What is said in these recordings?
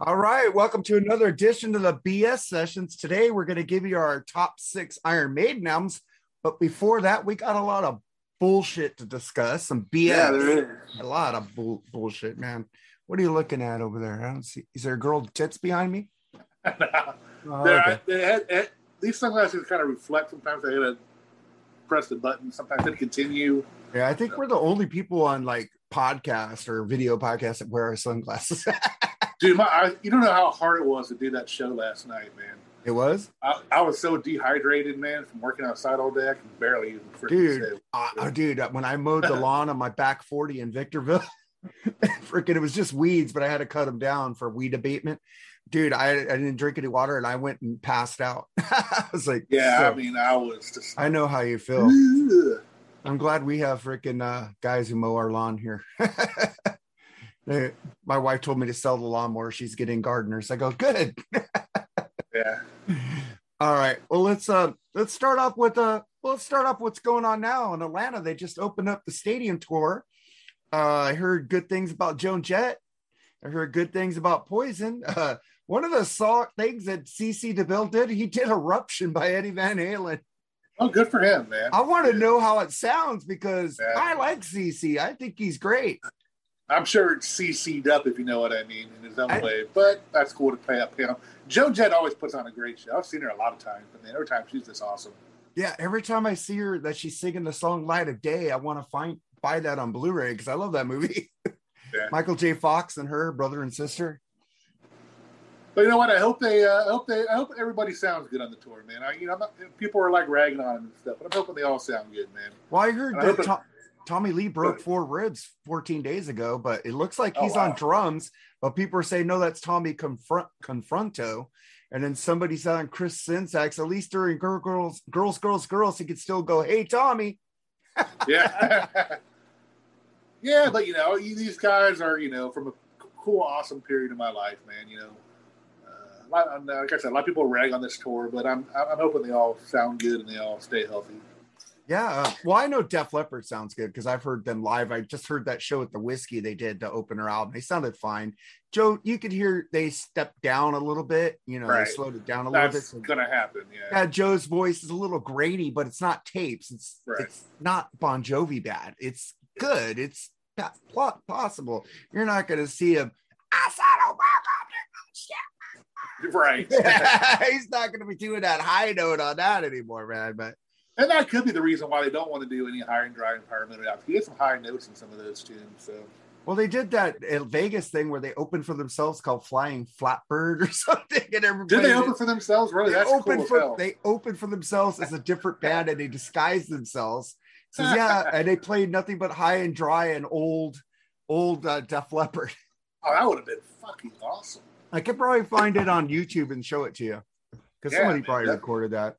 All right, welcome to another edition of the BS sessions. Today we're going to give you our top six Iron Maiden albums, but before that, we got a lot of bullshit to discuss. Some BS, Yeah, there is. a lot of bull- bullshit, man. What are you looking at over there? I don't see. Is there a girl tits behind me? Oh, There, okay. I- they had- had- these sunglasses kind of reflect. Sometimes they gotta press the button. Sometimes they continue. Yeah, I think we're the only people on like podcast or video podcast that wear our sunglasses. Dude, my, I, you don't know how hard it was to do that show last night, man. it was, I, I was so dehydrated, man, from working outside all day. I can barely even dude. Uh, dude, when I mowed the lawn on my back 40 in Victorville, freaking, it was just weeds, but I had to cut them down for weed abatement. Dude, I, I didn't drink any water and I went and passed out. I was like, Yeah, so- I mean, I was just. I know how you feel. I'm glad we have freaking uh, guys who mow our lawn here. They- my wife told me to sell the lawnmower. She's getting gardeners. I go, good. Yeah. All right. Well, let's uh let's start off with uh well, let's start off what's going on now in Atlanta. They just opened up the stadium tour. Uh, I heard good things about Joan Jett. I heard good things about Poison. Uh, one of the saw things that CC DeVille did, he did Eruption by Eddie Van Halen. Oh, good for him, man. I want to know how it sounds because Yeah. I like CC. I think he's great. I'm sure it's CC'd up, if you know what I mean, in his own I- way. But that's cool to play up him. Joan Jett always puts on a great show. I've seen her a lot of times, but man, every time she's just awesome. Yeah, every time I see her that she's singing the song Light of Day, I want to find buy that on Blu-ray because I love that movie. Yeah. Michael J. Fox and her brother and sister. But you know what? I hope they, uh, I hope they, I hope everybody sounds good on the tour, man. I, you know, I'm not, people are like ragging on them and stuff, but I'm hoping they all sound good, man. Well, I heard that hope it- To- Tommy Lee broke four ribs 14 days ago, but it looks like Oh, he's on drums. But people are saying no, that's Tommy Confront Confronto. And then somebody said on Chris Synsax, at least during Girl Girls Girls Girls Girls, he could still go, "Hey Tommy." Yeah, yeah, but you know, these guys are, you know, from a cool, awesome period of my life, man. You know, uh, like I said, a lot of people rag on this tour, but I'm, I'm hoping they all sound good and they all stay healthy. Yeah, uh, well, I know Def Leppard sounds good because I've heard them live. I just heard that show at the Whiskey they did to open their album. They sounded fine. Joe, you could hear they stepped down a little bit. You know, Right. they slowed it down a little bit. That's So, gonna happen. Yeah. yeah, Joe's voice is a little grainy, but it's not tapes. It's Right. it's not Bon Jovi bad. It's good. It's po- po- possible. You're not going to see him. I said, oh, Right. He's not going to be doing that high note on that anymore, man. But And that could be the reason why they don't want to do any high and dry environmental apps. You get some high notes in some of those tunes. So Well, they did that uh, Vegas thing where they opened for themselves called Flying Flatbird or something, and everybody did they open for themselves? Really? they That's opened cool for hell. they opened for themselves as a different band and they disguised themselves. Says yeah, and they played nothing but high and dry and old, old uh, Def Leppard. oh, that would have been fucking awesome. I could probably find it on YouTube and show it to you because Yeah, somebody man, probably that- recorded that.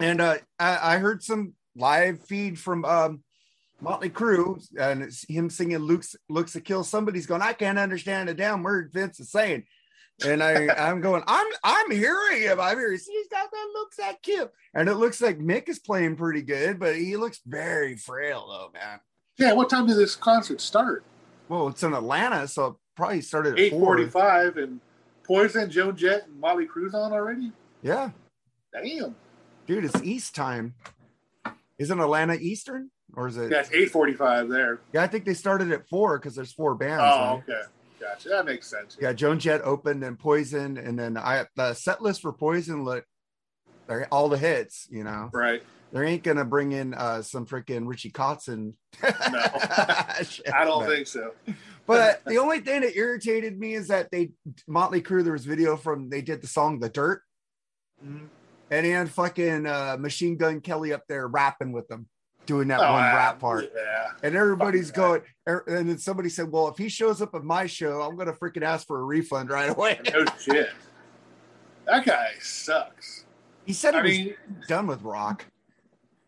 And uh, I, I heard some live feed from um, Motley Crue and it's him singing "Luke's Looks to Kill." Somebody's going, I can't understand a damn word Vince is saying. And I, I'm going, I'm, I'm hearing him. I'm hearing. He's got that looks that kill, and it looks like Mick is playing pretty good, but he looks very frail though, man. Yeah. What time did this concert start? Well, it's in Atlanta, so it probably started at Eight forty-five, and Poison, Joan Jett, and Molly Cruz on already. Yeah, Damn. Dude, it's East time. Isn't Atlanta Eastern or is it? That's eight forty-five there. Yeah, I think they started at four because there's four bands. Oh, right? okay. Gotcha. That makes sense. Yeah, Joan Jett opened and Poison, and then I the set list for Poison look they're all the hits. You know, Right. they ain't gonna bring in uh some freaking Richie Kotzen. Shit, I don't think so. But the only thing that irritated me is that they Motley Crue. There was video from they did the song "The Dirt," Mhm. And he had fucking uh, Machine Gun Kelly up there rapping with them, doing that Oh, one ah, rap part. Yeah. And everybody's going, er- and then somebody said, "Well, if he shows up at my show, I'm gonna freaking ask for a refund right away." No shit. That guy sucks. He said he I was mean, done with rock.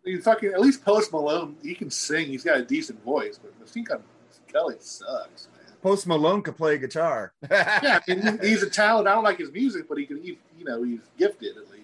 you fucking at least Post Malone, he can sing. He's got a decent voice, but Machine Gun Kelly sucks, man. Post Malone could play guitar. Yeah, I mean, he's a talent. I don't like his music, but he can. He, you know, he's gifted at least.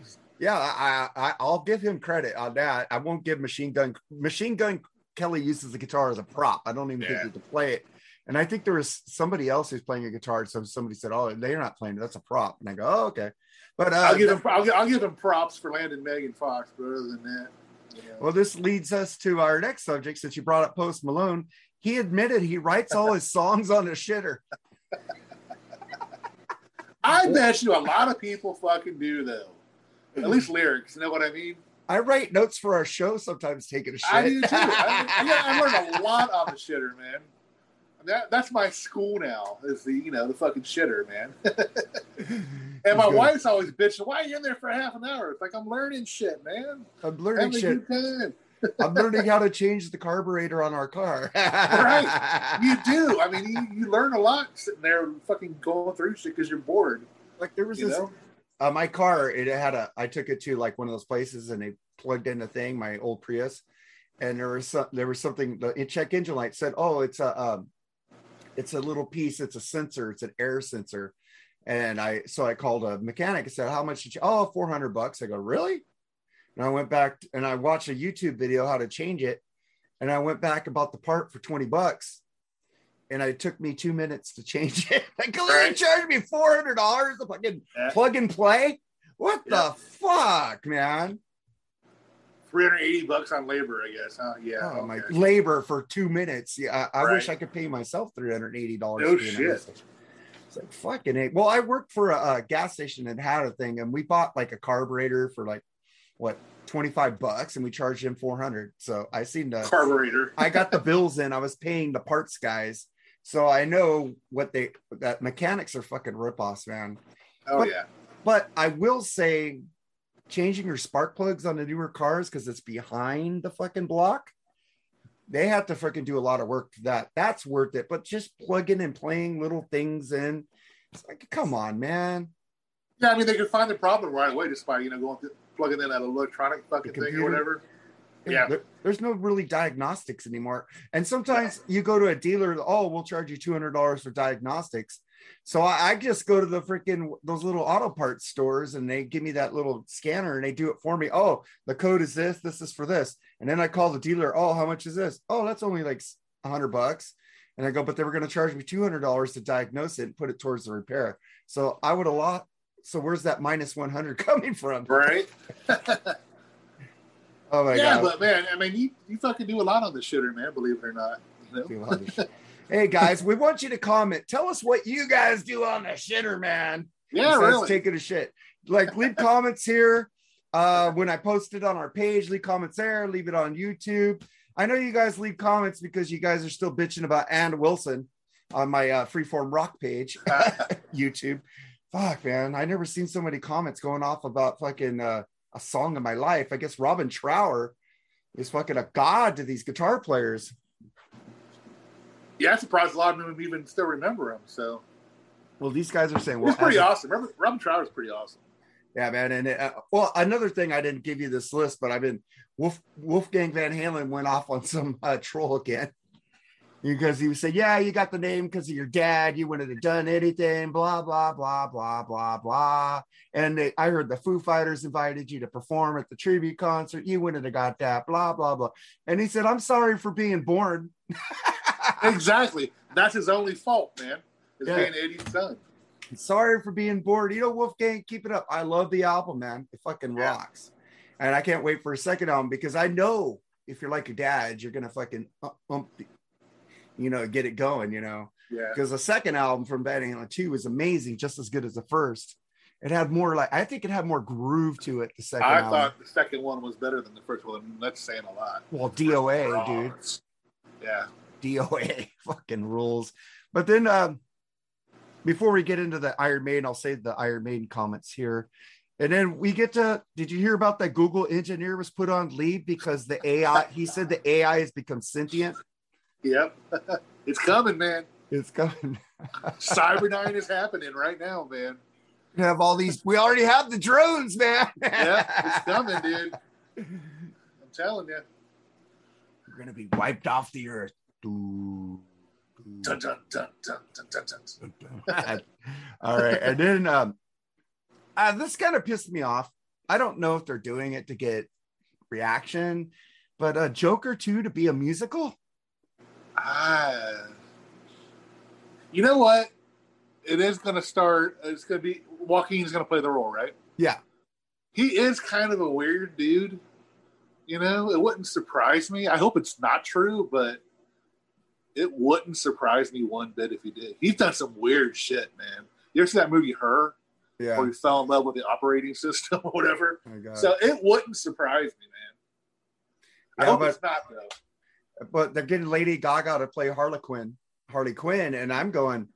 Yeah, I, I I'll give him credit on that. I won't give Machine Gun Machine Gun Kelly uses the guitar as a prop. I don't even Yeah. think he could play it. And I think there was somebody else who's playing a guitar. So somebody said, "Oh, they're not playing. That's a prop." And I go, "Oh, okay." But uh, I'll give them. I'll, I'll give them props for landing Megan Fox. But other than that, you know. well, this leads us to our next subject. Since you brought up Post Malone, he admitted he writes all his songs on a shitter. I bet you a lot of people fucking do though. At least lyrics. You know what I mean? I write notes for our show sometimes, taking a shit. I do too. I, I, I learned a lot on the shitter, man. That, that's my school now. Is the you know the fucking shitter, man. and my wife's always bitching, "Why are you in there for half an hour?" It's like I'm learning shit, man. I'm learning shit. I'm learning how to change the carburetor on our car. Right. You do. I mean, you, you learn a lot sitting there, fucking going through shit because you're bored. Like there was You this know? Uh, my car it had a i took it to like one of those places and they plugged in a thing my old prius. And there was some there was something the check engine light said oh it's a um it's a little piece it's a sensor it's an air sensor. And i so i called a mechanic and said how much did you oh 400 bucks. I go really? And i went back and i watched a youtube video how to change it. And i went back and bought the part for 20 bucks and it took me two minutes to change it. Like, Right. charged me four hundred dollars to fucking Yeah. plug and play. What Yeah. the fuck, man? 380 bucks on labor, I guess. Huh? Yeah. oh my labor for two minutes. Yeah, I, I wish I could pay myself three hundred eighty dollars. No shit. It's like fucking. Well, I worked for a, a gas station that had a thing, and we bought like a carburetor for like what twenty five bucks, and we charged him four hundred. So I seen the Carburetor. I got the bills in. I was paying the parts guys, so I know what they that mechanics are fucking ripoffs, man. Oh But- yeah. But I will say, changing your spark plugs on the newer cars because it's behind the fucking block, they have to fucking do a lot of work for that. That's worth it. But just plugging and playing little things in, it's like, come on, man. Yeah, I mean they can find the problem right away just by you know going through, plugging in that electronic fucking thing or whatever. Yeah. There- there's no really diagnostics anymore. And sometimes you go to a dealer, oh, we'll charge you $200 for diagnostics. So I, I just go to the freaking those little auto parts stores and they give me that little scanner and they do it for me. Oh, the code is this, this is for this. And then I call the dealer, oh, how much is this? Oh, that's only like a hundred bucks. And I go, but they were going to charge me $200 to diagnose it and put it towards the repair. So I would a lot. So where's that minus 100 coming from? Right. Oh my yeah, God. but man, I mean you, you fucking do a lot on the shitter, man, believe it or not. You know? do a lot of shit. hey guys, we want you to comment. Tell us what you guys do on the shitter, man. Yeah, besides really. taking a shit. Like leave comments here. Uh, when I post it on our page, leave comments there. Leave it on YouTube. I know you guys leave comments because you guys are still bitching about Ann Wilson on my uh, freeform rock page, YouTube. Fuck, man, I never seen so many comments going off about fucking uh, a song of my life. I guess Robin Trower is fucking a god to these guitar players. yeah, I'm surprised a lot of them even still remember him. So Well, these guys are saying, well, it's pretty a- awesome. Robin, Robin Trower's pretty awesome. Yeah, man. And uh, well, another thing I didn't give you this list, but I've been Wolf Wolfgang Van Halen went off on some uh, troll again because he would say, "Yeah, you got the name because of your dad. You wouldn't have done anything." Blah blah blah blah blah blah. And they, I heard the Foo Fighters invited you to perform at the tribute concert. You wouldn't have got that. Blah blah blah. And he said, "I'm sorry for being born." exactly. That's his only fault, man. Is Yeah. being Eddie's son. sorry for being bored. You know, Wolfgang, keep it up. I love the album, man. It fucking Yeah. rocks. And I can't wait for a second album because I know if you're like your dad, you're gonna fucking um, ump the- you know, get it going, you know. Yeah. Because the second album from Van Halen 2 was amazing, just as good as the first. It had more like I think it had more groove to it. The second I album. thought the second one was better than the first one. That's saying a lot. well, DOA, dude. Yeah. DOA fucking rules. But then um before we get into the Iron Maiden, I'll say the Iron Maiden comments here. And then we get to did you hear about that Google engineer was put on leave because the AI he said the AI has become sentient? Yep. it's coming, man. It's coming. Cyberdyne is happening right now, man. We have all these, we already have the drones, man. Yeah, it's coming, dude. I'm telling you. We're gonna be wiped off the earth. Dun, dun, dun. All right. And then um uh, this kind of pissed me off. I don't know if they're doing it to get reaction, but uh Joker 2 to be a musical. Ah, You know what? It is going to start. It's going to be Joaquin's going to play the role, right? Yeah. He is kind of a weird dude. You know, it wouldn't surprise me. I hope it's not true, but it wouldn't surprise me one bit if he did. He's done some weird shit, man. You ever see that movie Her? Yeah. Where he fell in love with the operating system or whatever. Oh. So it wouldn't surprise me, man. I hope but- it's not though. But they're getting Lady Gaga to play Harley Quinn, Harley Quinn, and I'm going,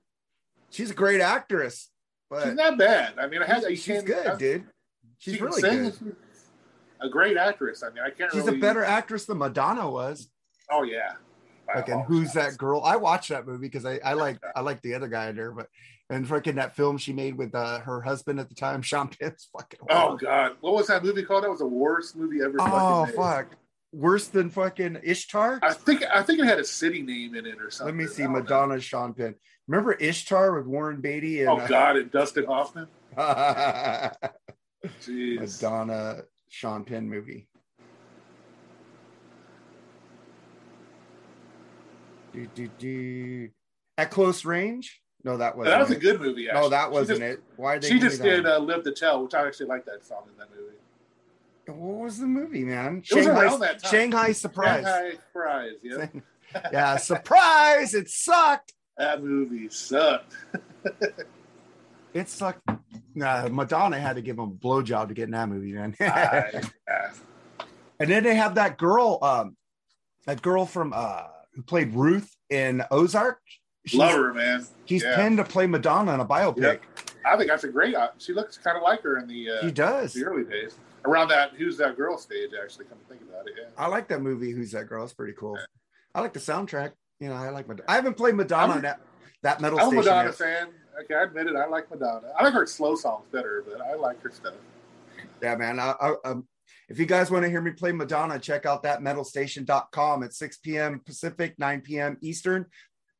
she's a great actress, but She's not bad. I mean, I had she's can't- good, dude. She's she really good. She's A great actress. I mean, I can't. She's really, a better actress than Madonna was. Oh yeah. And who's that girl? I watched that movie because I, I like I like the other guy in there, but and freaking that film she made with uh, her husband at the time, Sean Penn's fucking. Oh god, what was that movie called? That was the worst movie ever. Oh fucking made. Worse than fucking Ishtar. I think I think it had a city name in it or something. Let me see don't know. Madonna, Sean Penn. Remember Ishtar with Warren Beatty and Oh god, and Dustin Hoffman. uh, Jeez. Madonna, Sean Penn movie. Do, do, do. At close range? No, that wasn't. that was a good movie. Actually. No, that wasn't just- it. Why did they? She just did uh, "Live to Tell," which I actually like that song in that movie. What was the movie, man? Shanghai, around that time. Shanghai Surprise. Shanghai Surprise. Yeah, yeah, surprise! It sucked. that movie sucked. It sucked. Nah, Madonna had to give him a blowjob to get in that movie, man. I- yeah. and then they have that girl, um, that girl from uh who played Ruth in Ozark. She's, Love her, man. She's Yeah. pinned to play Madonna in a biopic. Yep. I think that's a great. uh, She looks kind of like her in the, uh, She does. the early days. Around that, who's that girl stage? Actually, come to think about it, yeah. I like that movie. Who's that girl? It's pretty cool. I like the soundtrack. You know, I like Madonna. I haven't played Madonna I'm- that that metal I'm a. Madonna yet. fan. Okay, I admit it. I like Madonna. I like her slow songs better, but I like her stuff. Yeah, man. I, I, um, if you guys want to hear me play Madonna, check out that metalstation.com at 6 p.m. Pacific, 9 p.m. Eastern,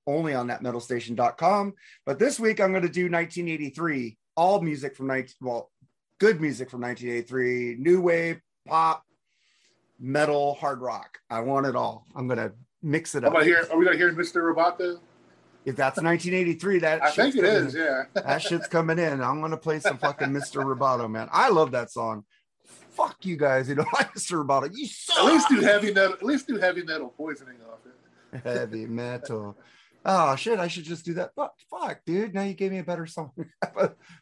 only on that metalstation.com. But this week I'm going to do 1983, all music from 19, well, good music from 1983, new wave, pop, metal, hard rock. I want it all. I'm to mix it up. gonna. Are we gonna hear Mr. Roboto? If that's 1983, that I think it is. in. Yeah. That shit's coming in. I'm gonna play some fucking Mr. Roboto, man. I love that song. Fuck you guys, you don't like Mr. Roboto. You suck. At least do heavy metal. At least do heavy metal poisoning off it. heavy metal. Oh shit, I should just do that. Fuck, fuck, dude. Now you gave me a better song.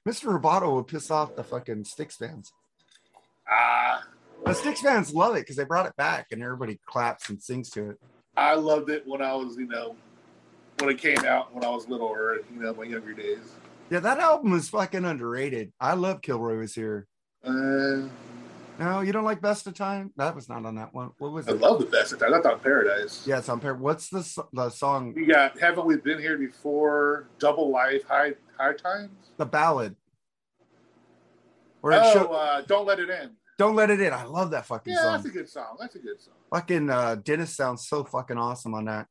Mr. Roboto would piss off the fucking Styx fans. Ah, The Styx fans love it because they brought it back and everybody claps and sings to it. I loved it when I was, you know, when it came out when I was little or you know my younger days. Yeah, that album is fucking underrated. I love Kilroy was here. Uh, No, you don't like Best of Time? That was not on that one. What was I it? love the best of Time. I thought Paradise. Yeah, it's on Paradise. What's the the song? We got Haven't We Been Here Before? Double Life, High High Times. The ballad. Or Oh, show- uh, Don't Let It In. don't let it in. I love that fucking Yeah, song. that's a good song. That's a good song. Fucking uh, Dennis sounds so fucking awesome on that.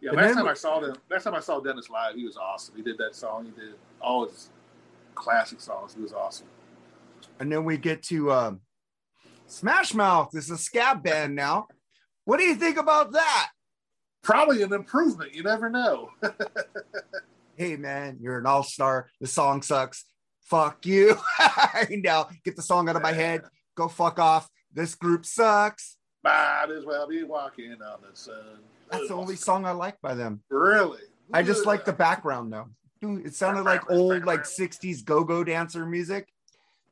Yeah, And last time I saw them, last time I saw Dennis live, he was awesome. He did that song. He did all his classic songs. He was awesome. And then we get to um, Smash Mouth. Is a scab band now. What do you think about that? Probably an improvement. You never know. Hey man, you're an all star. The song sucks. Fuck you. now get the song out of my head. Go fuck off. This group sucks. Might as well be walking on the sun. That's the only song I like by them. Really? I just like the background though. Dude, it sounded like old like 60s go-go dancer music.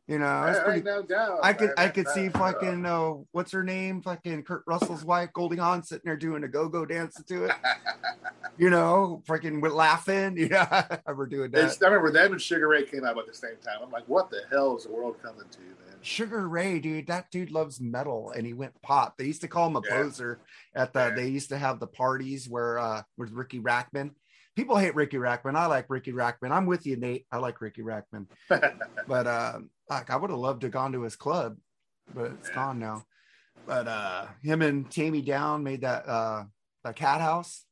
You know, Yeah, pretty no doubt. I could I man. could see fucking uh, what's her name? Fucking Kurt Russell's wife, Goldie Hawn, sitting there doing a go-go dance to it. You know, freaking with laughing. You know, I remember doing that. It's, I remember them and Sugar Ray came out at the same time. I'm like, what the hell is the world coming to, man? Sugar Ray, dude, that dude loves metal and he went pop. They used to call him a Yeah. poser at the Yeah. they used to have the parties where uh with Riki Rachtman. People hate Riki Rachtman. I like Riki Rachtman. I'm with you, Nate. I like Riki Rachtman. But uh like I would have loved to have gone to his club, but it's Yeah. gone now. But uh him and Taime Downe made that uh the cat house.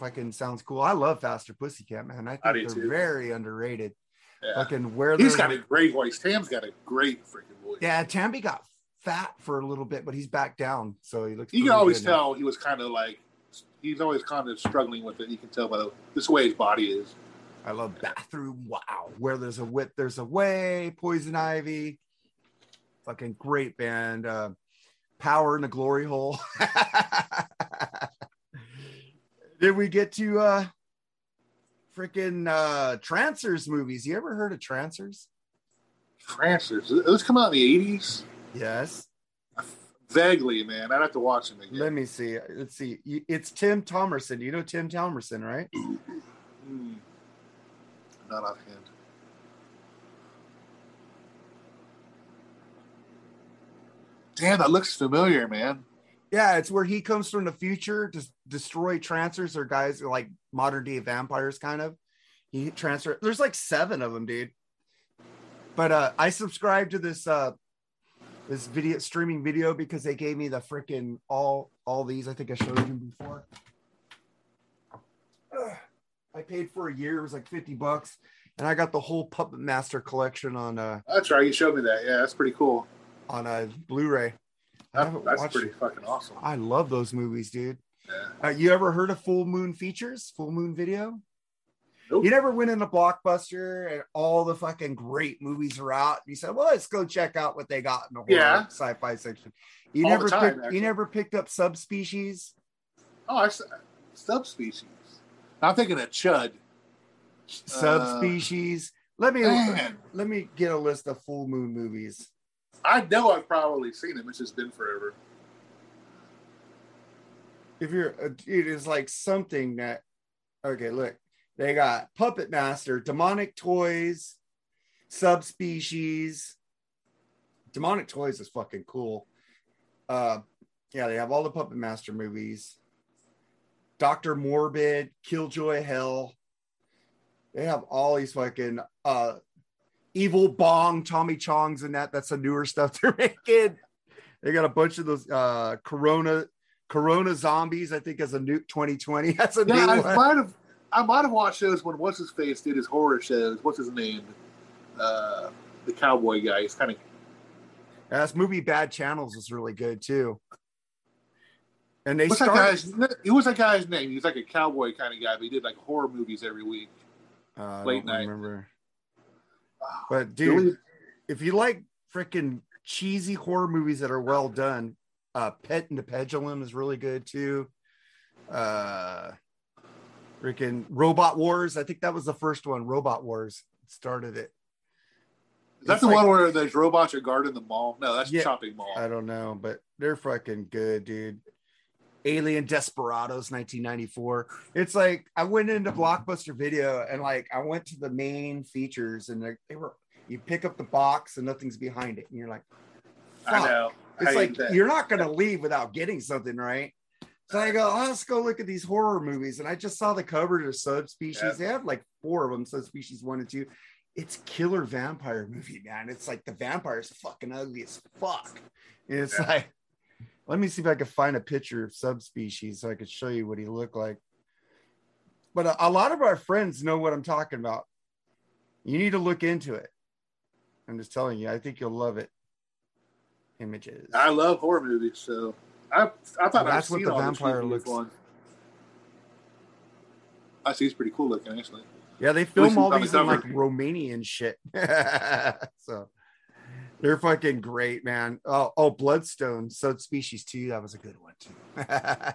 Fucking sounds cool. I love Faster Pussycat, man. I I think do they're too. very underrated. Yeah. Fucking where He's got a great voice. Tam's got a great freaking voice. yeah, Taime got fat for a little bit, but he's back down, so he looks. You can always good now. tell he was kind of like he's always kind of struggling with it. You can tell by the, this way his body is. I love bathroom. Wow, where there's a wit, there's a way. Poison Ivy, fucking great band. Uh, Power in the Glory Hole. Did we get to uh freaking uh Trancers movies? You ever heard of Trancers? Trancers. Those come out in the eighties. Yes. Vaguely, man. I'd have to watch them again. Let me see. Let's see. It's Tim Thomerson. You know Tim Thomerson, right? Hmm. Not offhand. Damn, that looks familiar, man. Yeah, it's where he comes from the future to destroy trancers or guys like modern day vampires, kind of. He transfer. There's like seven of them, dude. But uh, I subscribed to this uh, this video streaming video because they gave me the freaking all all these. I think I showed you before. Ugh. I paid for a year. It was like fifty bucks, and I got the whole Puppet Master collection on uh That's right. You showed me that. Yeah, that's pretty cool. on a Blu-ray. I That, that's watched pretty fucking awesome. I love those movies, dude. Yeah. Uh, you ever heard of Full Moon Features? Full Moon Video? Nope. You never went in a blockbuster and all the fucking great movies are out. And you said, "Well, let's go check out what they got in the horror Yeah. sci-fi section." You All never time, picked, actually. you never picked up Subspecies, Oh, I s- subspecies. I'm thinking of Chud. Subspecies. let me Uh, Man, let me get a list of Full Moon movies. I know I've probably seen him. It's just been forever. If you're, uh, it is like something that. Okay, look, they got Puppet Master, Demonic Toys, Subspecies. Demonic Toys is fucking cool. Uh, yeah, they have all the Puppet Master movies. Doctor Morbid, Killjoy Hell. They have all these fucking uh Evil Bong, Tommy Chong's and that. That's the newer stuff they're making. They got a bunch of those uh Corona Corona zombies, I think, as a new 2020. That's a Yeah, new I one. might have. I might have watched those when what's his face did his horror shows. What's his name? Uh, the cowboy guy. He's kind of Yeah, this movie Bad Channels is really good too. And they what's that started. guy's? He was that guy's name. He was like a cowboy kind of guy, but he did like horror movies every week. Uh, I late don't night. remember. But dude, Really? if you like freaking cheesy horror movies that are well done, uh, Pit and the Pendulum is really good too. Uh, freaking Robot Wars. I think that was the first one. Robot Wars started it. Is that It's the like- one where those robots are guarding the mall? No, that's Yeah. Chopping Mall. I don't know, but they're fucking good, dude. Alien Desperados 1994. It's like I went into Blockbuster Video and like I went to the main features and they, they were you pick up the box and nothing's behind it and you're like, I fuck. know. It's I like you're not gonna leave without getting something, right? So I go, oh, let's go look at these horror movies, and I just saw the cover to Subspecies. Yeah. They have like four of them, Subspecies one and two. It's killer vampire movie, man. It's like the vampires fucking ugly as fuck. And it's Yeah. like, let me see if I can find a picture of Subspecies so I could show you what he looked like. But a, a lot of our friends know what I'm talking about. You need to look into it. I'm just telling you, I think you'll love it. Images. I love horror movies, so I I thought Well, I'd that's what the vampire looks- like. I see. He's pretty cool looking, actually. Yeah, they film all these in like. Romanian shit. so they're fucking great, man. Oh, oh, Bloodstone, Subspecies 2, that was a good one too.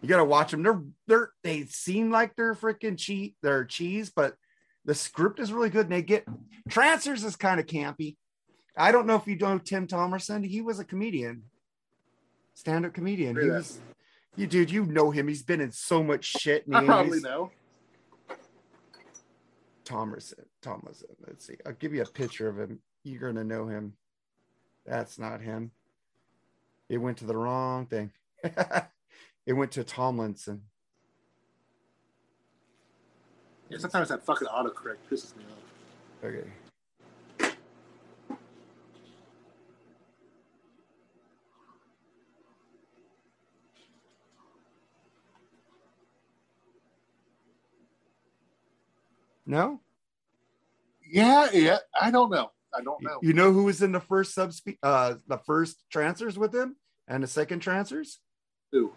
you gotta watch them. They're they're they seem like they're freaking cheat, they're cheese, but the script is really good. And they get Trancers is kind of campy. I don't know if you know Tim Thomerson. He was a comedian, stand-up comedian. He was you dude, you know him. He's been in so much shit. I probably know. Thomerson. Thomerson. Let's see. I'll give you a picture of him. You're gonna know him. That's not him. It went to the wrong thing. it went to Tomlinson. Yeah, sometimes that fucking autocorrect pisses me off. Okay. No? Yeah, yeah. I don't know. I don't know. You know who was in the first subspe- uh the first transfers with him and the second transfers? Who?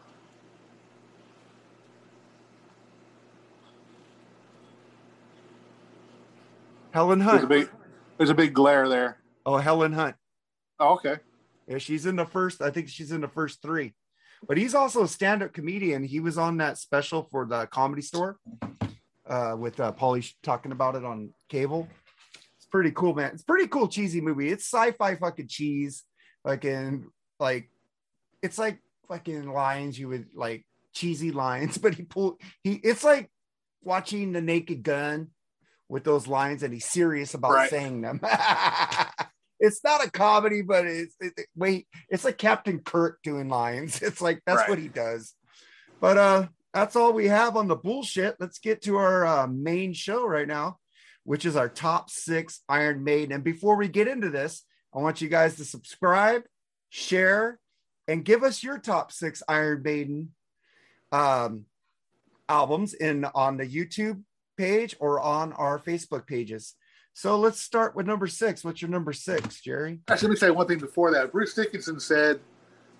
Helen Hunt. There's a big, there's a big glare there. Oh, Helen Hunt. Oh, okay. Yeah, she's in the first. I think she's in the first three. But he's also a stand-up comedian. He was on that special for the Comedy Store uh, with uh, Paulie talking about it on cable. Pretty cool, man. It's a pretty cool cheesy movie. It's sci-fi fucking cheese, like in like it's like fucking lines you would like cheesy lines, but he pulled he. It's like watching the Naked Gun with those lines, and he's serious about Right. saying them. it's not a comedy, but it's it, it- wait, it's like Captain Kirk doing lines. It's like that's Right. what he does. But uh, that's all we have on the bullshit. Let's get to our uh, main show right now, which is our top six Iron Maiden. And before we get into this, I want you guys to subscribe, share, and give us your top six Iron Maiden um, albums in on the YouTube page or on our Facebook pages. So let's start with number six. What's your number six, Jerry? Actually, let me say one thing before that. Bruce Dickinson said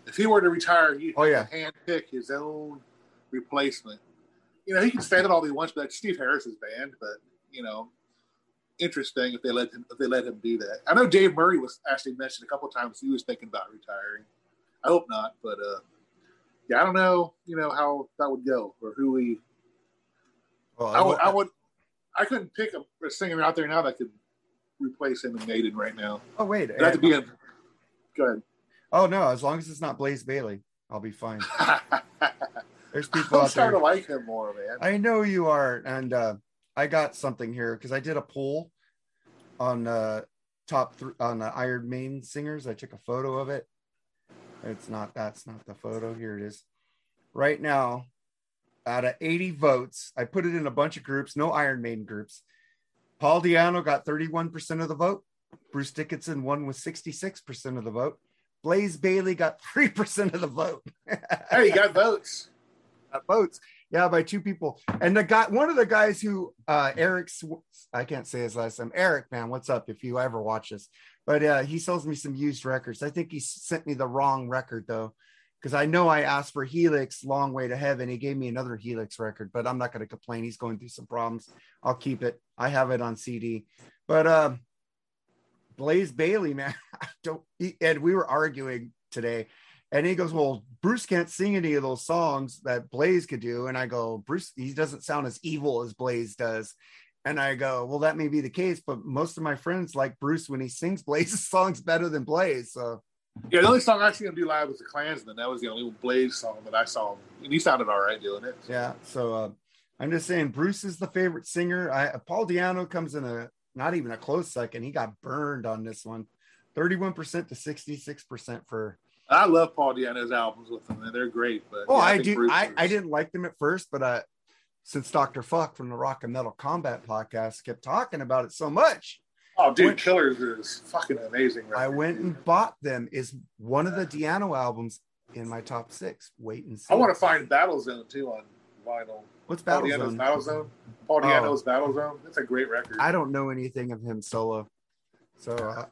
if he were to retire, he'd Oh, yeah. hand pick his own replacement. You know, he can stand it all he wants, but that's Steve Harris's band. But you know, interesting if they let him if they let him do that. I know Dave Murray was actually mentioned a couple times he was thinking about retiring. I hope not, but uh, yeah, I don't know. You know how that would go or who we. Well, I would. I would. I couldn't pick a, a singer out there now that could replace him in Maiden right now. oh wait. Have to be a. Go ahead. Oh no, as long as it's not Blaze Bayley, I'll be fine. There's people I'm out there. starting to like him more, man. I know you are, and uh, I got something here because I did a poll on uh, top th- on the Iron Maiden singers. I took a photo of it. It's not that's not the photo. Here it is. Right now, out of 80 votes, I put it in a bunch of groups, no Iron Maiden groups. Paul Di'Anno got 31% of the vote. Bruce Dickinson won with 66% of the vote. Blaze Bayley got 3% of the vote. Hey, you got votes. Got votes. Yeah, by two people. And the guy, one of the guys who uh Eric, Sw- I can't say his last name. Eric, man, what's up? If you ever watch this, but uh he sells me some used records. I think he sent me the wrong record though, because I know I asked for Helix Long Way to Heaven. He gave me another Helix record, but I'm not going to complain. He's going through some problems. I'll keep it. I have it on CD. But um Blaze Bayley, man, I don't. He, and we were arguing today, and he goes, "Well, Bruce can't sing any of those songs that Blaze could do." And I go, "Bruce, he doesn't sound as evil as Blaze does." And I go, "Well, that may be the case, but most of my friends like Bruce when he sings Blaze's songs better than Blaze." So Yeah, the only song I seen him do live was the Clansman. That was the only Blaze song that I saw him. And he sounded all right doing it. yeah, so uh, I'm just saying, Bruce is the favorite singer. I Paul Di'Anno comes in a not even a close second. He got burned on this one, 31% to 66% for I love Paul Di'Anno's albums with them. they're great. But Oh, yeah, I think do. Bruce I, I didn't like them at first, but uh, since Dr. Fuck from the Rock and Metal Combat podcast kept talking about it so much, Oh, dude, Went- Killers is fucking amazing. I went dude. and bought them. Is one of the Di'Anno albums in my top six. Wait and see. I want to find Battle Zone too on vinyl. What's Paul Battle Di'Anno's Zone? Battle Zone. Paul Oh. Di'Anno's Battle Zone. That's a great record. I don't know anything of him solo, so uh,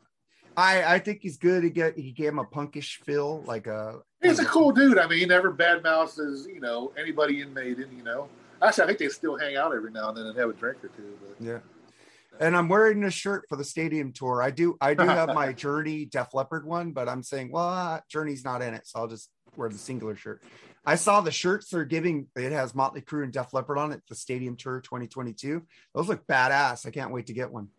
I I think he's good. He get he gave him a punkish feel, like a. He's a cool dude. I mean, he never badmouths you know anybody in Maiden. You know, actually, I think they still hang out every now and then and have a drink or two. But Yeah. And I'm wearing a shirt for the stadium tour. I do I do have my Journey Def Leppard one, but I'm saying, well, Journey's not in it, so I'll just wear the singular shirt. I saw the shirts they're giving. It has Motley Crue and Def Leppard on it. The Stadium Tour 2022. Those look badass. I can't wait to get one.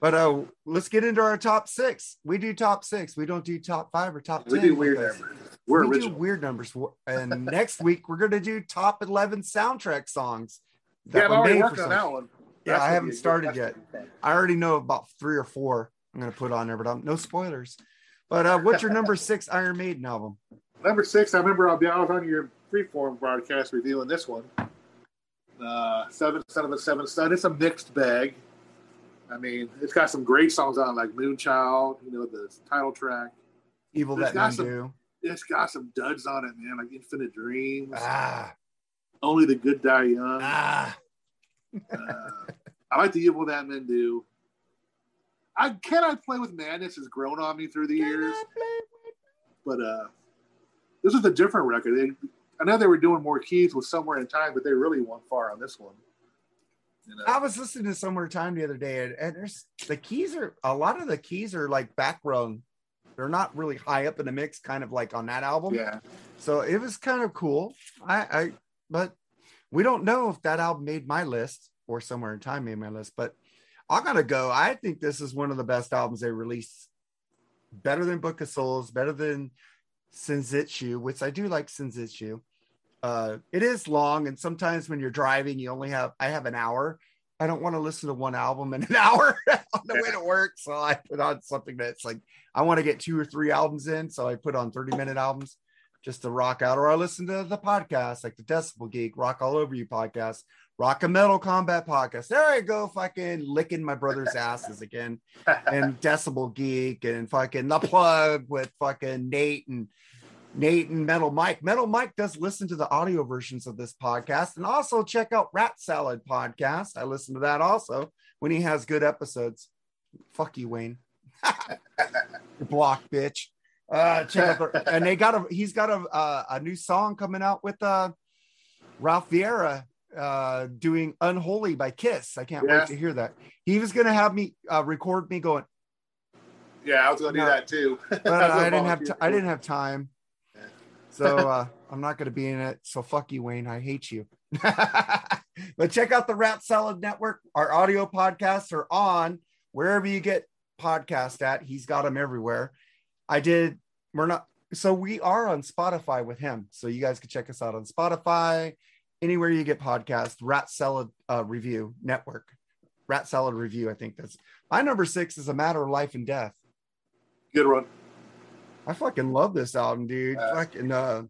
But uh, let's get into our top six. We do top six. We don't do top five or top We 10 do weird numbers. We're we original. do weird numbers. And next week we're gonna do top 11 soundtrack songs. yeah, I'm already working on that one. Yeah, That's I haven't be a good- started yet. gonna be fun. I already know about three or four I'm gonna put on there, but I'm, no spoilers. But uh, what's your number six Iron Maiden album? Number six, I remember I'll be I was on your freeform broadcast reviewing this one. Uh, seven Son of a Seven Son. It's a mixed bag. I mean, it's got some great songs on it, like Moonchild, you know, the title track. Evil That Men some- Do. It's got some duds on it, man, like Infinite Dreams, Ah, Only the Good Die Young. ah. Uh, I like the Evil That Men Do. I Can I Play with Madness has grown on me through the years. but uh, this is a different record. They, I know they were doing more keys with Somewhere in Time, but they really went far on this one. You know? I was listening to Somewhere Time the other day, and, and there's the keys are a lot of the keys are like background. They're not really high up in the mix, kind of like on that album. Yeah. So it was kind of cool. I, I, but we don't know if that album made my list or Somewhere in Time made my list. But I gotta go. I think this is one of the best albums they released. Better than Book of Souls, better than Senjutsu, which I do like Senjutsu. Uh, it is long, and sometimes when you're driving, you only have I have an hour. I don't want to listen to one album in an hour on the way to work, so I put on something that's like I want to get two or three albums in, so I put on 30 minute albums just to rock out, or I listen to the podcast like the Decibel Geek, Rock All Over You podcast, Rock and Metal Combat podcast. There I go, fucking licking my brother's asses again, and Decibel Geek, and fucking the plug with fucking Nate and Nate and Metal Mike. Metal Mike does listen to the audio versions of this podcast, and also check out Rat Salad podcast. I listen to that also when he has good episodes. Fuck you, Wayne. You're blocked, bitch. Uh, check out the, and they got a he's got a uh, a new song coming out with uh Ralph Vieira uh doing Unholy by Kiss. I can't Yeah. wait to hear that. He was gonna have me uh record me going, Yeah, I was gonna do that too. but I didn't have t- I didn't have time. So uh I'm not gonna be in it. So fuck you, Wayne. I hate you. but check out the Rat Salad Network. Our audio podcasts are on wherever you get podcast at. He's got them everywhere. I did. We're not. So we are on Spotify with him. So you guys can check us out on Spotify, anywhere you get podcasts. Rat Salad uh, Review Network. Rat Salad Review. I think that's my number six. Is a matter of life and death. Good one. I fucking love this album, dude. Yeah. fucking uh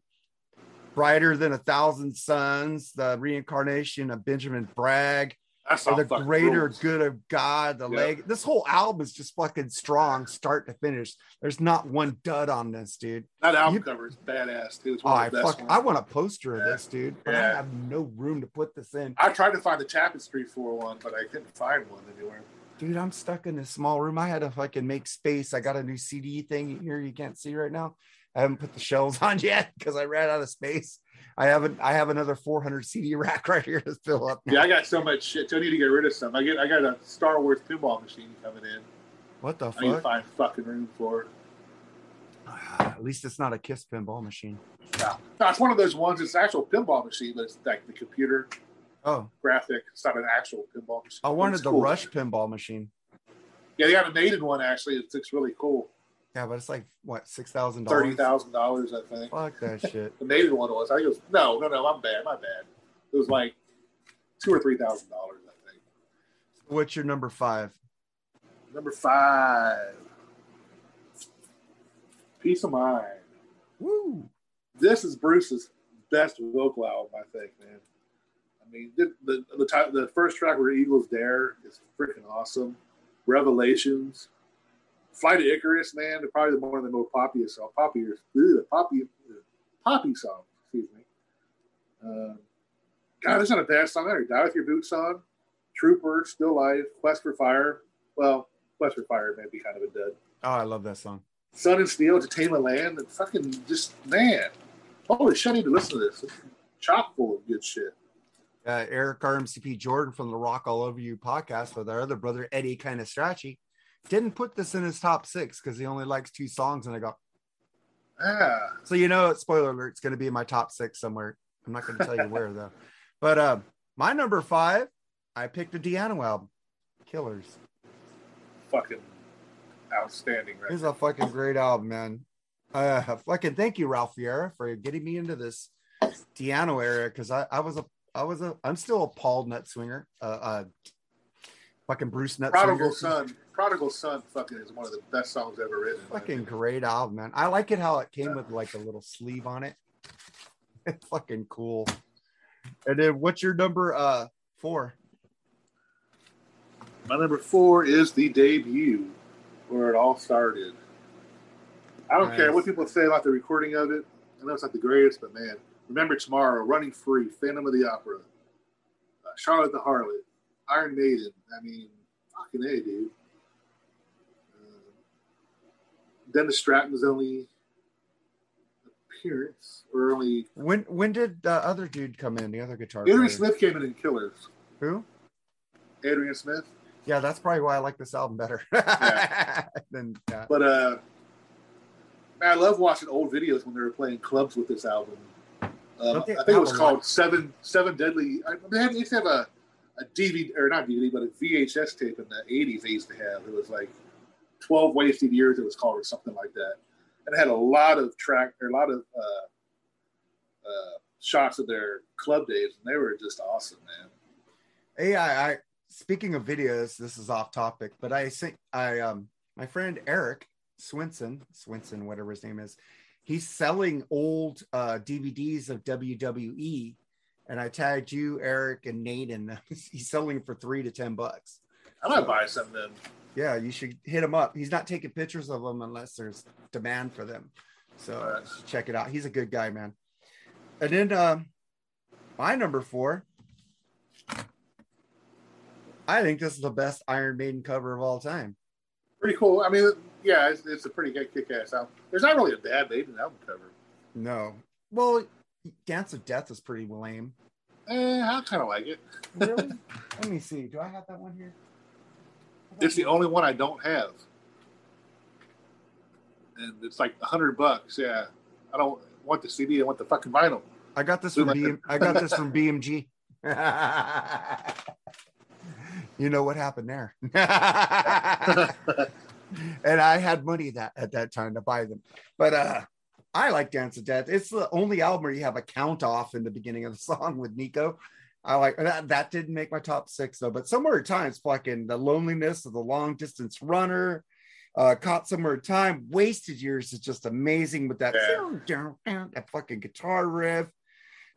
brighter than a thousand suns, the reincarnation of Benjamin Breeg, the greater rules. good of God, the Yeah. leg. This whole album is just fucking strong, start to finish. There's not one dud on this, dude. That album You- cover is badass dude. It's Oh, I of the best fuck. I want a poster of this, dude, but I have no room to put this in. I tried to find the tapestry for one, but I couldn't find one anywhere. Dude, I'm stuck in this small room. I had to fucking make space. I got a new CD thing here you can't see right now. I haven't put the shelves on yet because I ran out of space. I haven't. I have another 400 CD rack right here to fill up. Yeah, I got so much shit. So I need to get rid of some. I get I got a Star Wars pinball machine coming in. What the I need to find fucking room for it. Ah, at least it's not a Kiss pinball machine. No, no, it's one of those ones. It's an actual pinball machine, but it's like the computer Oh, graphic. It's not an actual pinball machine. I wanted it's the cool. Rush pinball machine. Yeah, they got a maiden one actually. It looks really cool. Yeah, but it's like what six thousand dollars. thirty thousand dollars, I think. Fuck that shit. The maiden one was. I think it was no, no, no. I'm bad. My bad. It was like two or three thousand dollars, I think. What's your number five? Number five, Piece of Mind. Woo! This is Bruce's best vocal album, I think, man. I mean, the the the, the first track where Eagles Dare is freaking awesome. Revelations, Flight of Icarus, man, they're probably the one of the most popular song, popular, ugh, poppy, poppy songs. Excuse me. Uh, God, there's not a bad song there. Die with your boots on, Trooper, Still Life, Quest for Fire. Well, Quest for Fire may be kind of a dud. Oh, I love that song. Sun and Steel, To Tame a Land, and fucking just man, holy shit! I need to listen to this. It's chock full of good shit. Uh, Eric RMCP Jordan from the Rock All Over You podcast with our other brother Eddie kind of Strachey didn't put this in his top six because he only likes two songs, and I go, yeah. So you know, spoiler alert, it's going to be in my top six somewhere. I'm not going to tell you where though. But uh, my number five, I picked a Di'Anno album, Killers. fucking outstanding, right? It's a fucking great album, man. Uh, fucking thank you, Ralph Vieira, for getting me into this Di'Anno area because I, I was a, I was a, I'm still a Paul Nut Swinger, uh, uh fucking Bruce Nut Prodigal Son, Prodigal Son, fucking is one of the best songs ever written. Fucking great album, man. I like it how it came with like a little sleeve on it. It's fucking cool. And then what's your number uh four? My number four is the debut, where it all started. I don't care what people say about the recording of it. I know it's not the greatest, but man, Remember Tomorrow, Running Free, Phantom of the Opera, uh, Charlotte the Harlot, Iron Maiden. I mean, fucking A, dude. Uh, Dennis Stratton's only appearance, or only. When when did the other dude come in? The other guitar Henry player? Smith came in in Killers. Who? Adrian Smith. Yeah, that's probably why I like this album better. yeah. than, yeah. But uh, I love watching old videos when they were playing clubs with this album. Um, I think it was called Seven Seven Deadly. I, they, had, they used to have a, a DVD or not DVD, but a VHS tape in the '80s. They used to have. It was like Twelve Wasted Years. It was called or something like that, and it had a lot of track or a lot of uh, uh, shots of their club days, and they were just awesome, man. Hey, I, I speaking of videos, this is off topic, but I think I um my friend Eric Swinson, Swinson, whatever his name is, he's selling old uh, DVDs of WWE, and I tagged you, Eric, and Nate, and he's selling for three to ten bucks. I might buy some then. Yeah, you should hit him up. He's not taking pictures of them unless there's demand for them. So right. check it out. He's a good guy, man. And then um, my number four. I think this is the best Iron Maiden cover of all time. Pretty cool. I mean, yeah, it's, it's a pretty good kick-ass album. There's not really a bad Maiden album cover. No. Well, Dance of Death is pretty lame. Eh, I kind of like it. really? Let me see. Do I have that one here? It's the only one I don't have, and it's like a hundred bucks. Yeah, I don't want the CD. I want the fucking vinyl. I got this from BM, I got this from BMG. you know what happened there. and I had money that at that time to buy them. But uh I like Dance of Death. It's the only album where you have a count off in the beginning of the song with Nicko. I like that. That didn't make my top six though, but somewhere times fucking the loneliness of the long distance runner, uh, caught somewhere time, wasted years is just amazing with that, yeah. that fucking guitar riff.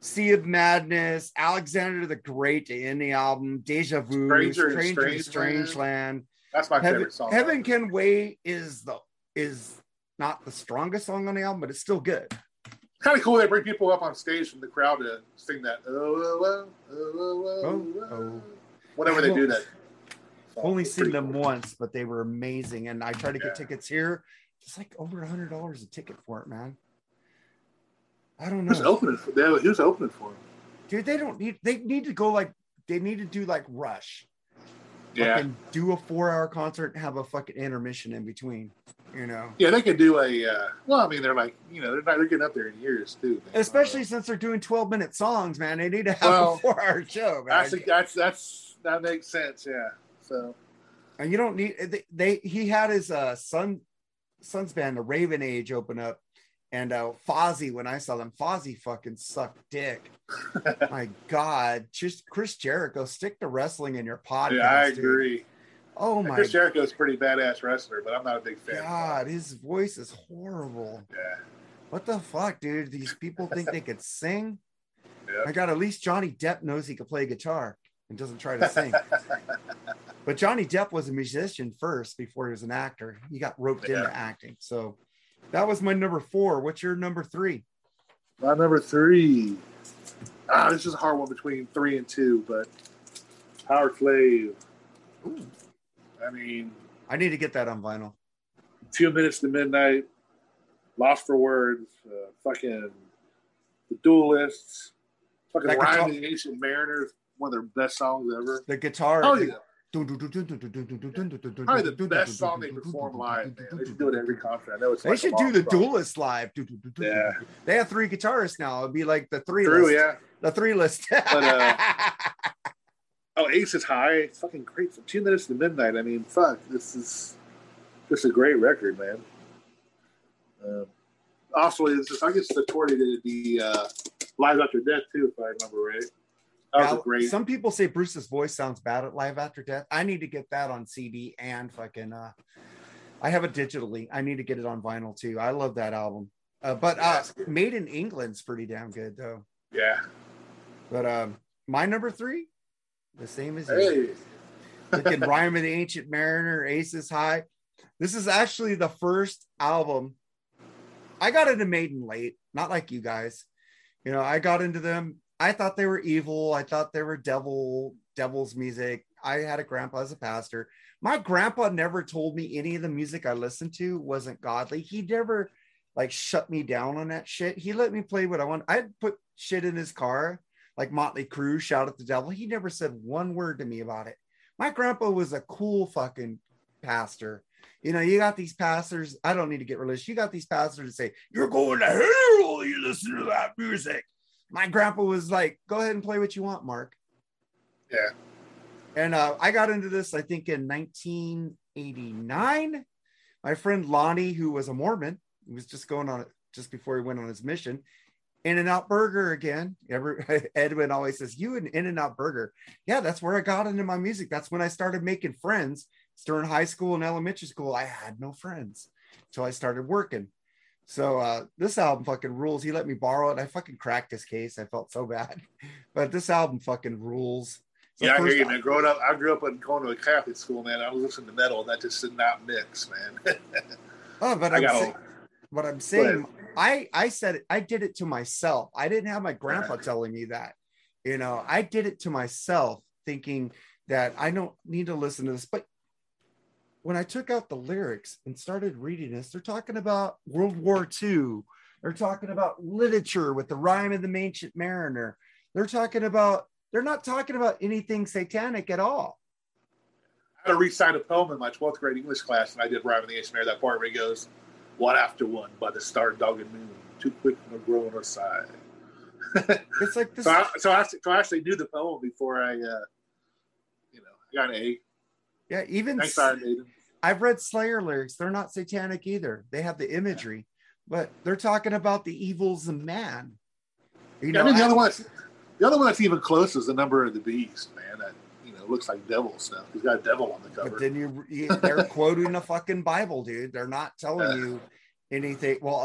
Sea of Madness, Alexander the Great in the album, Deja Vu, Stranger, Stranger Strange Land. That's my Heaven, favorite song. Heaven Can Wait is the is not the strongest song on the album, but it's still good. Kind of cool. They bring people up on stage from the crowd to sing that. Oh, oh, oh, oh, oh. oh. oh, oh. oh Whenever they do that. Only seen them cool. once, but they were amazing. And I tried to get yeah. tickets here. It's like over a hundred dollars a ticket for it, man. I don't know. Who's opening? For, who's opening for them? Dude, they don't need. They need to go like. They need to do like Rush yeah. fucking do a four hour concert and have a fucking intermission in between. You know. Yeah, they could do a. Uh, well, I mean, they're like, you know, they're not. They're getting up there in years too. Man. Especially since they're doing twelve minute songs, man. They need to have well, a four hour show. Man. That's, that's that's that makes sense. Yeah. So. And you don't need they. they he had his uh son son's band, the Raven Age, open up and uh, Fozzy, when I saw them, Fozzy fucking sucked dick. My God, just Chris Jericho, stick to wrestling in your podcast. Yeah, I agree. Dude. Oh my! Chris Jericho's a pretty badass wrestler, but I'm not a big fan. God, his voice is horrible. Yeah. What the fuck, dude? These people think they could sing. Yep. I got at least Johnny Depp knows he could play guitar and doesn't try to sing. but Johnny Depp was a musician first before he was an actor. He got roped yeah. into acting. So that was my number four. What's your number three? My number three. Ah, this is a hard one between three and two, but Powerslave. Ooh. I mean, I need to get that on vinyl. Few minutes to midnight. Losfer Words. Uh, fucking the Duellists. Fucking Ride the Ancient Mariners. One of their best songs ever. The guitar. Oh yeah. Probably the best song they perform live, man. They should do it every concert. I know it's. They like should do the Duelist live. Yeah. They have three guitarists now. It'd be like the three True, list. yeah. The three list. but, uh, oh, Aces High. It's fucking great. From two minutes to midnight. I mean, fuck. This is just a great record, man. Uh, also, it's just, I guess the tour they did the uh, Live After Death too, if I remember right. That now, great. Some people say Bruce's voice sounds bad at Live After Death. I need to get that on CD and fucking. Uh, I have it digitally. I need to get it on vinyl too. I love that album. Uh, but uh, Maiden England's pretty damn good though. Yeah. But um, my number three, the same as hey. you. Looking Rime of the Ancient Mariner, Aces High. This is actually the first album. I got into Maiden late, not like you guys. You know, I got into them I thought they were evil. I thought they were devil, devil's music. I had a grandpa as a pastor. My grandpa never told me any of the music I listened to wasn't godly. He never like shut me down on that shit. He let me play what I want. I'd put shit in his car, like Motley Crue, shout at the devil. He never said one word to me about it. My grandpa was a cool fucking pastor. You know, you got these pastors. I don't need to get religious. You got these pastors that say, You're going to hell. You listen to that music. My grandpa was like, Go ahead and play what you want, Mark. Yeah. And uh, I got into this, I think, in 1989. My friend Lonnie, who was a Mormon, he was just going on it just before he went on his mission. In-N-Out Burger again. Every, Edwin always says, You and In-N-Out Burger. Yeah, that's where I got into my music. That's when I started making friends. It's during high school and elementary school. I had no friends until I started working. So uh, this album fucking rules. He let me borrow it. I fucking cracked his case. I felt so bad, but this album fucking rules. So yeah, I hear you, man. Growing up, I grew up in going to a Catholic school, man. I was listening to metal, and that just did not mix, man. Oh, but I'm got but I'm saying I I said it, I did it to myself. I didn't have my grandpa telling me that. You know, I did it to myself, thinking that I don't need to listen to this. But when I took out the lyrics and started reading this, they're talking about World War II. They're talking about literature with the Rime of the Ancient Mariner. They're talking about, they're not talking about anything satanic at all. I had to recite a poem in my 12th grade English class, and I did Rime of the Ancient Mariner, that part where he goes, One after one by the star dog and moon, too quick to grow on our side. It's like this. So I, so, I, so I actually knew the poem before I, uh, you know, I got an A. yeah, even Thanks, Iron Maiden. I've read Slayer lyrics. They're not satanic either. They have the imagery, but they're talking about the evils of man. You Yeah, know, I mean, the I- other one, that's, the other one that's even close is the number of the beast, man. That you know looks like devil stuff. He's got a devil on the but cover. then you, you they're quoting the fucking Bible, dude. They're not telling you anything. Well,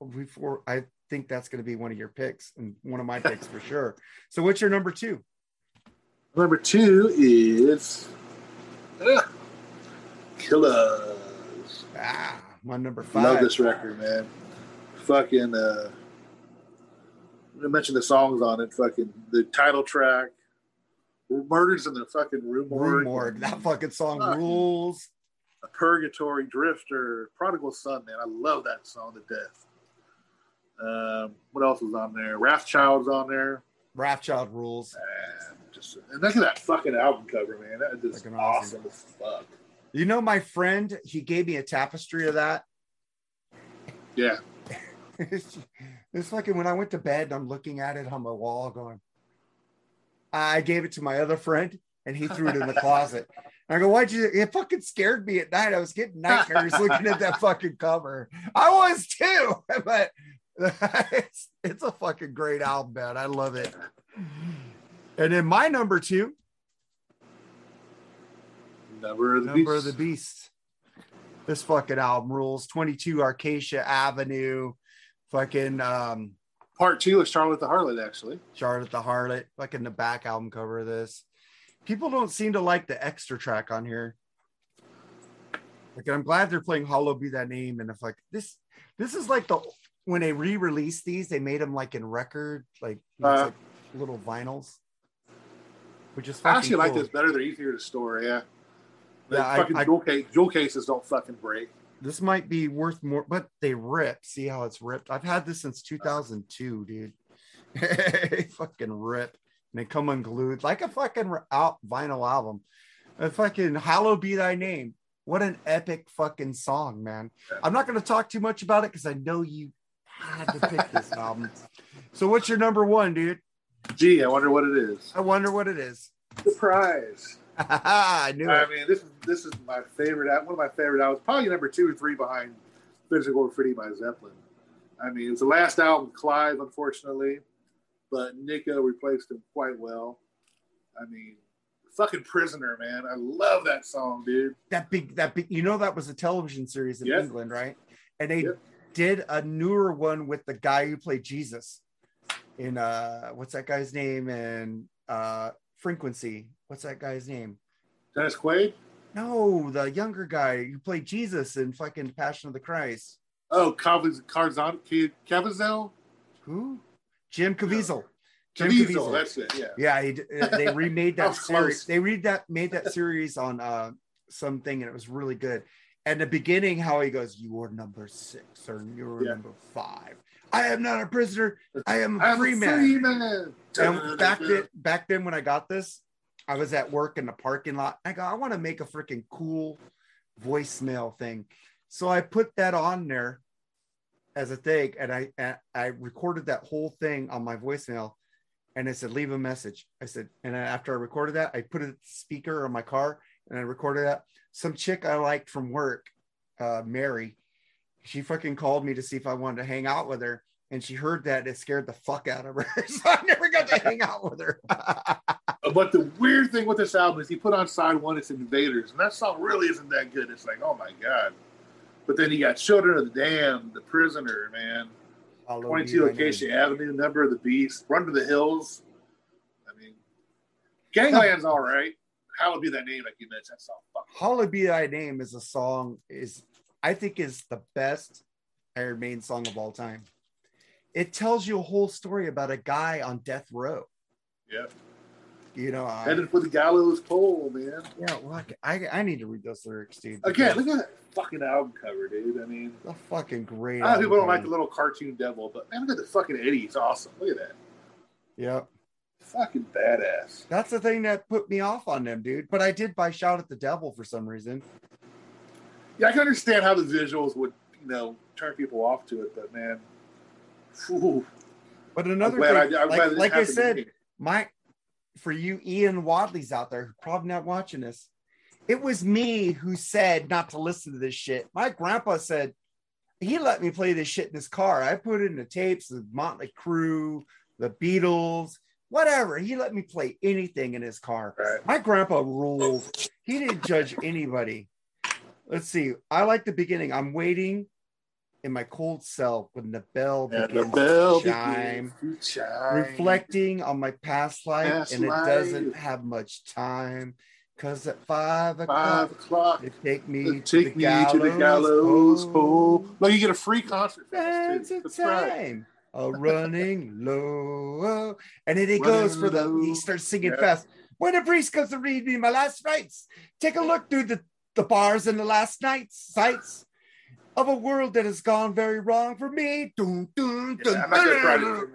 I'll, before I think that's going to be one of your picks and one of my picks for sure. So, what's your number two? Number two is Ugh, Killers. Ah, my number five. Love this record, man. Fucking, uh, I mentioned the songs on it. Fucking the title track, Murders in the fucking Room Room Morgue. That fucking song Fuck. rules. A Purgatory Drifter, Prodigal Son, man. I love that song to death. Um, what else was on there? Wrathchild's on there. Wrathchild rules. And just and look at that fucking album cover, man. That is Fucking awesome. awesome as fuck. You know, my friend, he gave me a tapestry of that. Yeah. it's, it's fucking when I went to bed, I'm looking at it on my wall going, I gave it to my other friend and he threw it in the closet. And I go, why'd you? It fucking scared me at night. I was getting nightmares looking at that fucking cover. I was too, but it's, it's a fucking great album, man. I love it. And then my number two, Number of the Number Beast. of the Beast. This fucking album rules. 22 Acacia Avenue, fucking um, Part two of Charlotte the Harlot, actually. Charlotte the Harlot, fucking the back album cover of this. People don't seem to like the extra track on here. Like, I'm glad they're playing Hollow Be That Name. And if like this, this is like the when they re-released these, they made them like in record, like, you know, it's Uh. like little vinyls, which is I actually like cool. this better. They're easier to store, yeah. The Yeah, fucking I- jewel, case, jewel cases don't fucking break. This might be worth more, but they rip. See how it's ripped? I've had this since 2002, dude. Fucking rip. And they come unglued like a fucking out vinyl album. A fucking Hallowed Be Thy Name. What an epic fucking song, man. I'm not going to talk too much about it because I know you had to pick this album. So, what's your number one, dude? Gee, I wonder what it is. I wonder what it is. Surprise. I knew I it. mean, this is this is my favorite. One of my favorite albums, probably number two or three behind "Physical Graffiti" by Zeppelin. I mean, it's the last album, Clive, unfortunately, but Nicko replaced him quite well. I mean, fucking "Prisoner," man. I love that song, dude. that big that big you know that was a television series in Yes. England, right? And they Yep. did a newer one with the guy who played Jesus in uh what's that guy's name and uh frequency. What's that guy's name? Dennis Quaid. No, the younger guy who played Jesus in fucking Passion of the Christ. Oh, Carzon, Cavazel. Who? Jim Caviezel. Jim Caviezel. That's it. Yeah. Yeah, he, uh, they remade That that series. close. They read that made that series on uh something, and it was really good. And the beginning, how he goes, "You are number six, or you're Yeah. number five. I am not a prisoner. I am a free a man." free man. Back then, back then when I got this, I was at work in the parking lot. I go, I want to make a freaking cool voicemail thing. So I put that on there as a thing, and I and I recorded that whole thing on my voicemail, and it said leave a message. I said, and after I recorded that, I put a speaker on my car and I recorded that. Some chick I liked from work, uh, Mary, she fucking called me to see if I wanted to hang out with her. And she heard that it scared the fuck out of her. so I never got to hang out with her. but the weird thing with this album is he put on side one, it's Invaders, and that song really isn't that good. It's like, oh my God. But then he got Children of the Damned, The Prisoner, man. 22 leave Acacia. Avenue, Number of the Beast, Run to the Hills. I mean, Gangland's all right. Hallowed be that name, like you mentioned. That song. Hallowed Be Thy Name is a song is I think is the best Iron Maiden song of all time. It tells you a whole story about a guy on death row. Yeah. You know, I, Headed for the gallows pole, man. yeah, well, I, I need to read those lyrics, dude. Again, look at that fucking album cover, dude. I mean, the fucking great. I know people don't like the little cartoon devil, but man, look at the fucking Eddie. It's awesome. Look at that. Yep. Fucking badass. That's the thing that put me off on them, dude. But I did buy Shout at the Devil for some reason. Yeah, I can understand how the visuals would, you know, turn people off to it, but man, whew, But another thing, I, like, like I said, my for you Ian Wadley's out there who probably not watching this, it was me who said not to listen to this shit. My grandpa said he let me play this shit in his car. I put it in the tapes, the Motley Crue, the Beatles, whatever. He let me play anything in his car. Right. My grandpa ruled. He didn't judge anybody. Let's see. I like the beginning. I'm waiting in my cold cell when the bell And the bell to chime begins to chime. reflecting on my past life Past and it life. doesn't have much time because at five o'clock Five o'clock. they take me Take to me the to gallows, the gallows pole. pole. Look, you get a free concert. That's a That's right. time running low and then he goes for the he starts singing Yeah. fast when the priest comes to read me my last rites take a look through the, the bars and the last nights sights of a world that has gone very wrong for me Yeah, not gonna dun.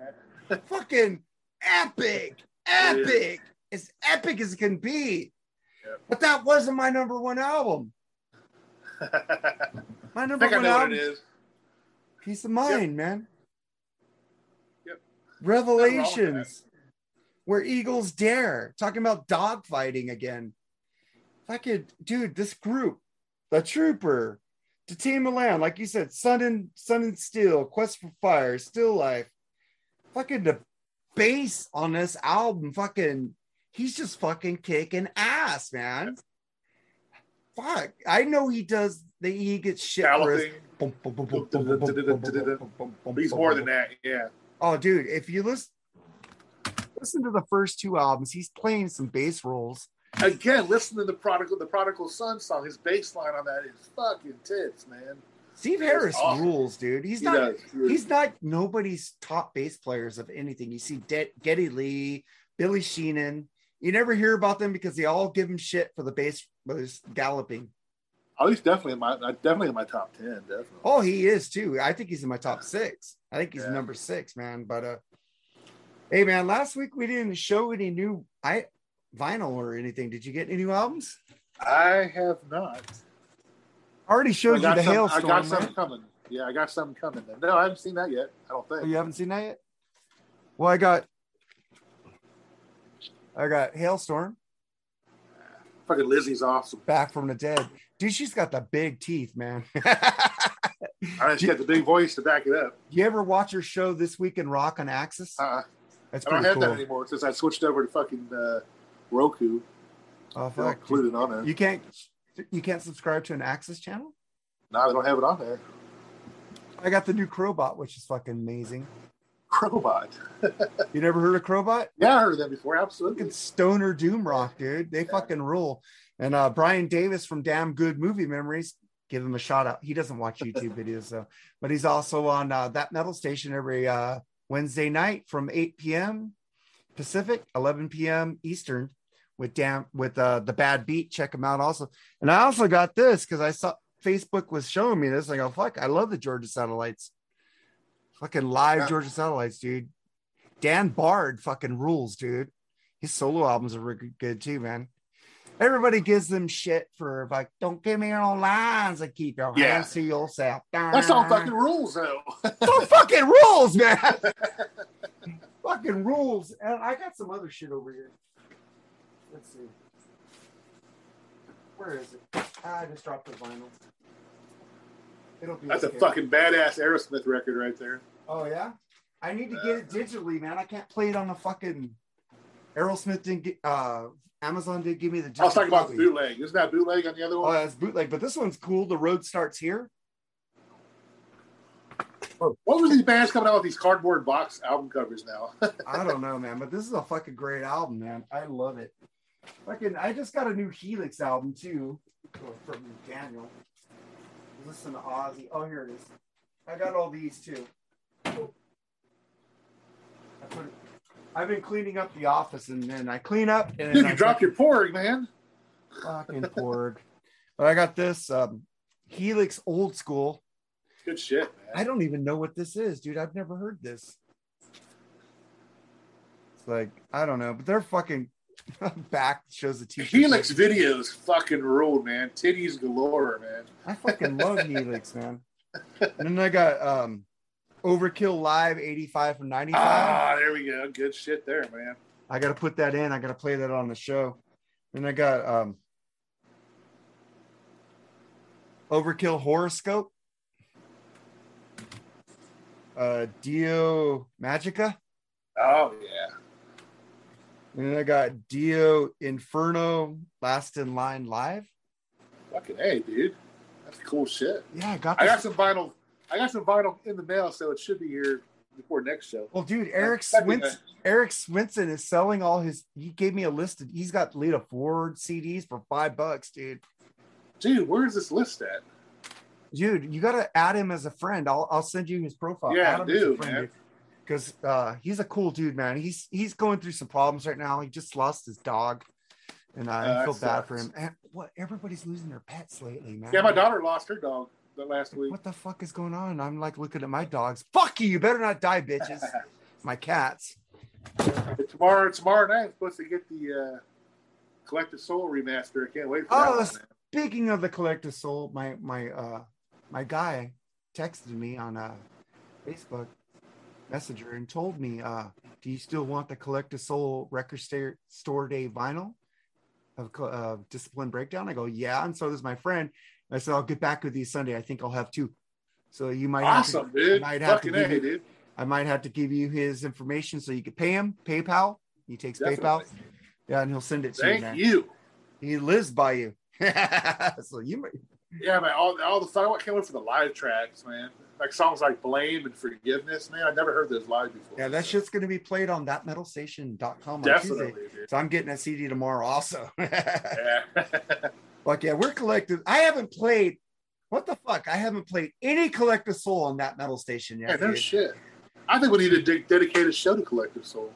that. fucking epic, epic, as epic as it can be. Yep. But that wasn't my number one album. My number one album, is. Piece of Mind, man. Yep. Revelations, where Eagles dare, talking about dogfighting again. Fucking dude, this group, the Trooper, the Team of Land, like you said, Sun and Sun and Steel, Quest for Fire, Still Life. Fucking the bass on this album, fucking, he's just fucking kicking ass, man. Fuck, I know he does. The, he gets shit for his Galloping. He's more than that. Yeah. Oh, dude, if you listen listen to the first two albums, he's playing some bass rolls. Again, listen to the prodigal, the prodigal son song. His bass line on that is fucking tits, man. Steve That's Harris awesome. rules, dude. He's He not does. He's not nobody's top bass players of anything. You see De- Geddy Lee, Billy Sheehan. You never hear about them because they all give him shit for the bass his galloping. Oh, he's definitely in my uh, definitely in my top ten. Definitely. Oh, he is too. I think he's in my top six. I think he's Yeah. number six, man. But uh hey man, last week we didn't show any new I vinyl or anything. Did you get any new albums? I have not. I already I showed you the some, halestorm. I got some right? coming. Yeah, I got some coming. No, I haven't seen that yet. I don't Oh, think. you haven't seen that yet? Well, I got I got Halestorm Fucking Lzzy's awesome. back from the dead. Dude, she's got the big teeth, man. I just got the big voice to back it up. you ever watch her show This Week in Rock on AXS? Uh, That's I don't have cool. that anymore since I switched over to fucking uh, Roku. Oh, fuck. include it on there. You can't you can't subscribe to an AXS channel? No, they don't have it on there. I got the new Crowbot, which is fucking amazing. Crowbot. You never heard of Crowbot? Yeah, I heard of that before. Absolutely. Fucking stoner doom rock, dude. They Yeah. fucking rule. And uh Brian Davis from Damn Good Movie Memories, give him a shout out. He doesn't watch YouTube videos though, but he's also on uh, that metal station every uh Wednesday night from 8 p.m. Pacific, 11 p.m. Eastern with damn with uh the bad beat. Check him out also. And I also got this because I saw Facebook was showing me this. I go, fuck, I love the Georgia satellites. Fucking live Yeah. Georgia satellites, dude. Dan Baird fucking rules, dude. His solo albums are really good too, man. Everybody gives them shit for like, don't give me no lines and keep your Yeah. hands to yourself. That's all fucking rules, though. All fucking rules, man. fucking rules. And I got some other shit over here. Let's see. Where is it? Ah, I just dropped the vinyl. It'll be That's a fucking badass Aerosmith record right there. Oh yeah, I need to get it digitally, man. I can't play it on the fucking Aerosmith didn't get uh Amazon did give me the. I was talking about the bootleg. Isn't that bootleg on the other Oh, one? that's bootleg, but this one's cool. The road starts here. What were these bands coming out with these cardboard box album covers now? I don't know, man, but this is a fucking great album, man. I love it. Fucking, I just got a new Helix album too from Daniel. Listen to Ozzy. Oh, here it is. I got all these too. I put it, I've been cleaning up the office, and then I clean up, and Dude, you I dropped your porg, man. fucking porg. But I got this um, Helix old school. Good shit, I don't even know what this is, dude. I've never heard this. It's like I don't know, but they're fucking back shows the t Helix videos fucking ruled, man. Titties galore, man. I fucking love Helix, man. And then I got um Overkill Live 85 from 95. Ah, there we go. Good shit there, man. I gotta put that in. I gotta play that on the show. And I got um Overkill Horrorscope. Uh Dio Magica. Oh yeah. And then I got Dio Inferno Last in Line Live. Fucking hey, dude. That's cool shit. Yeah, I got I got some vinyl. I got some vinyl in the mail, so it should be here before next show. well, dude, Eric Swinson, Eric Swinson is selling all his. He gave me a list. Of, he's got Lita Ford CDs for five bucks, dude. Dude, where's this list at? Dude, you gotta add him as a friend. I'll I'll send you his profile. Yeah, do, friend, dude. Because uh, he's a cool dude, man. He's he's going through some problems right now. He just lost his dog, and uh, Uh, I feel bad for him. And what everybody's losing their pets lately, man. Yeah, my daughter lost her dog the last week. What the fuck is going on? I'm like looking at my dogs. Fuck you! You better not die, bitches. my cats. Tomorrow, tomorrow night, I'm supposed to get the uh, Collective Soul remaster. I can't wait for Oh, that. Speaking of the collective soul, my my uh my guy texted me on uh Facebook Messenger and told me, uh, do you still want the collective soul record sta- store day vinyl of uh, discipline breakdown? I go, yeah, and so does my friend. I said, I'll get back with you Sunday. I think I'll have two. So you might have to- Awesome, dude. might have to give hey, you- dude. I might have to give you his information so you can pay him PayPal. He takes PayPal. Yeah, and he'll send it to you, Thank man. you. He lives by you. so you might Yeah, man. All, all the fun. I can't wait for the live tracks, man. Like songs like "Blame" and "Forgiveness." Man, I never heard those live before. Yeah, that shit's gonna be played on thatmetalstation.com on definitely, So I'm getting a CD tomorrow also. Yeah. Fuck yeah, we're collective. I haven't played what the fuck? I haven't played any collective soul on that metal station yeah, yet. no dude. shit. I think we need to de- dedicate a show to Collective Soul.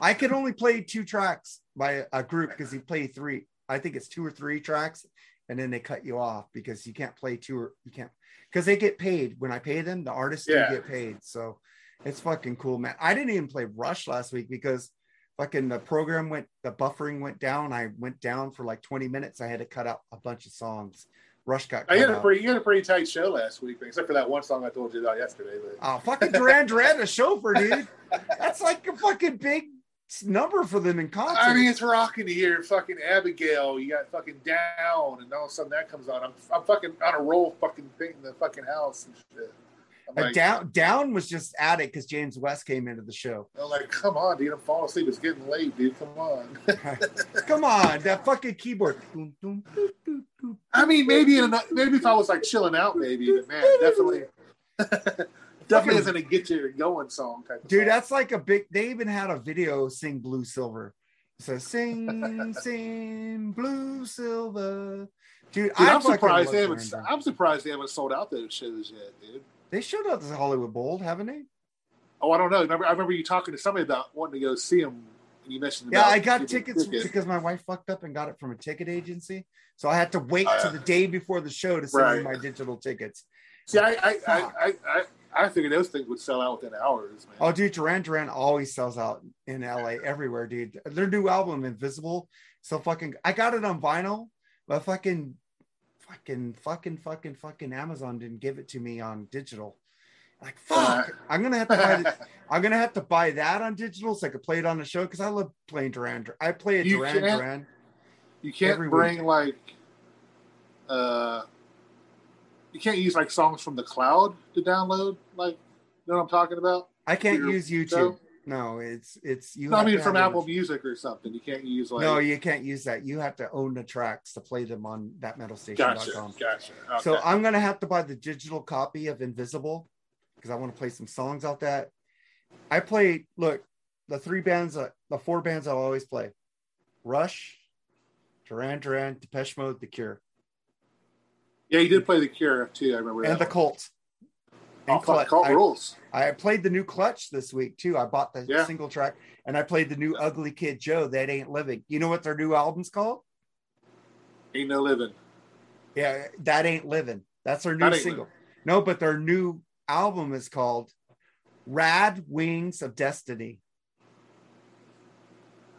I can only play two tracks by a group because he played three. I think it's two or three tracks, and then they cut you off because you can't play two or you can't because they get paid. When I pay them, the artists Yeah. do get paid. So it's fucking cool, man. I didn't even play Rush last week because fucking the program went the buffering went down. I went down for like 20 minutes. I had to cut out a bunch of songs. Rush got I had a pretty, you had a pretty tight show last week, except for that one song I told you about yesterday. But Oh, fucking Duran Duran, the chauffeur, dude. That's like a fucking big number for them in concert. I mean, it's rocking to hear fucking Abigail. You got fucking down, and all of a sudden that comes on. I'm, I'm fucking on a roll, fucking painting the fucking house and shit. Like, down down was just added because James West came into the show. I'm like, come on, dude. I'm falling asleep. It's getting late, dude. Come on. Come on, that fucking keyboard. I mean, maybe in a, maybe if I was like chilling out, maybe, but man, definitely, definitely isn't a get you going song type. Of Dude, song. that's like a big. They even had a video sing Blue Silver. So sing, sing Blue Silver. Dude, Dude, I'm fucking surprised they haven't. I'm surprised they haven't sold out those shows yet, dude. They showed up to Hollywood Bowl, haven't they? Oh, I don't know. Remember, I remember you talking to somebody about wanting to go see them, and you mentioned. Yeah, I got tickets tickets. because my wife fucked up and got it from a ticket agency. So I had to wait Oh, to uh, the day before the show to send Right. my digital tickets. See, I, I, I, I, I, I figured those things would sell out within hours, man. Oh, dude, Duran Duran always sells out in LA everywhere, dude. Their new album, Invisible, so fucking. I got it on vinyl, but fucking, fucking, fucking, fucking, fucking Amazon didn't give it to me on digital. Like fuck, uh, I'm gonna have to buy. The, I'm gonna have to buy that on digital so I could play it on the show because I love playing Duran. I play a Duran Duran. You can't bring week. like, uh, you can't use like songs from the cloud to download. Like, you know what I'm talking about? I can't use YouTube. Show? No, it's it's you. No, I mean from Apple Music or something. You can't use like. No, you can't use that. You have to own the tracks to play them on thatmetalstation.com. Gotcha. Gotcha. Okay. So I'm gonna have to buy the digital copy of Invisible because I want to play some songs out that. I play. Look, the three bands, uh, the four bands I'll always play: Rush, Duran Duran, Depeche Mode, The Cure. Yeah, you did play The Cure too. I remember. And the Cult. And oh, Clutch. Cult I, rules. I played the new Clutch this week too. I bought the yeah. single track, and I played the new Ugly Kid Joe. That ain't living. You know what their new album's called? Ain't no living. Yeah, that ain't living. That's their new single. Living. No, but their new album is called Rad Wings of Destiny.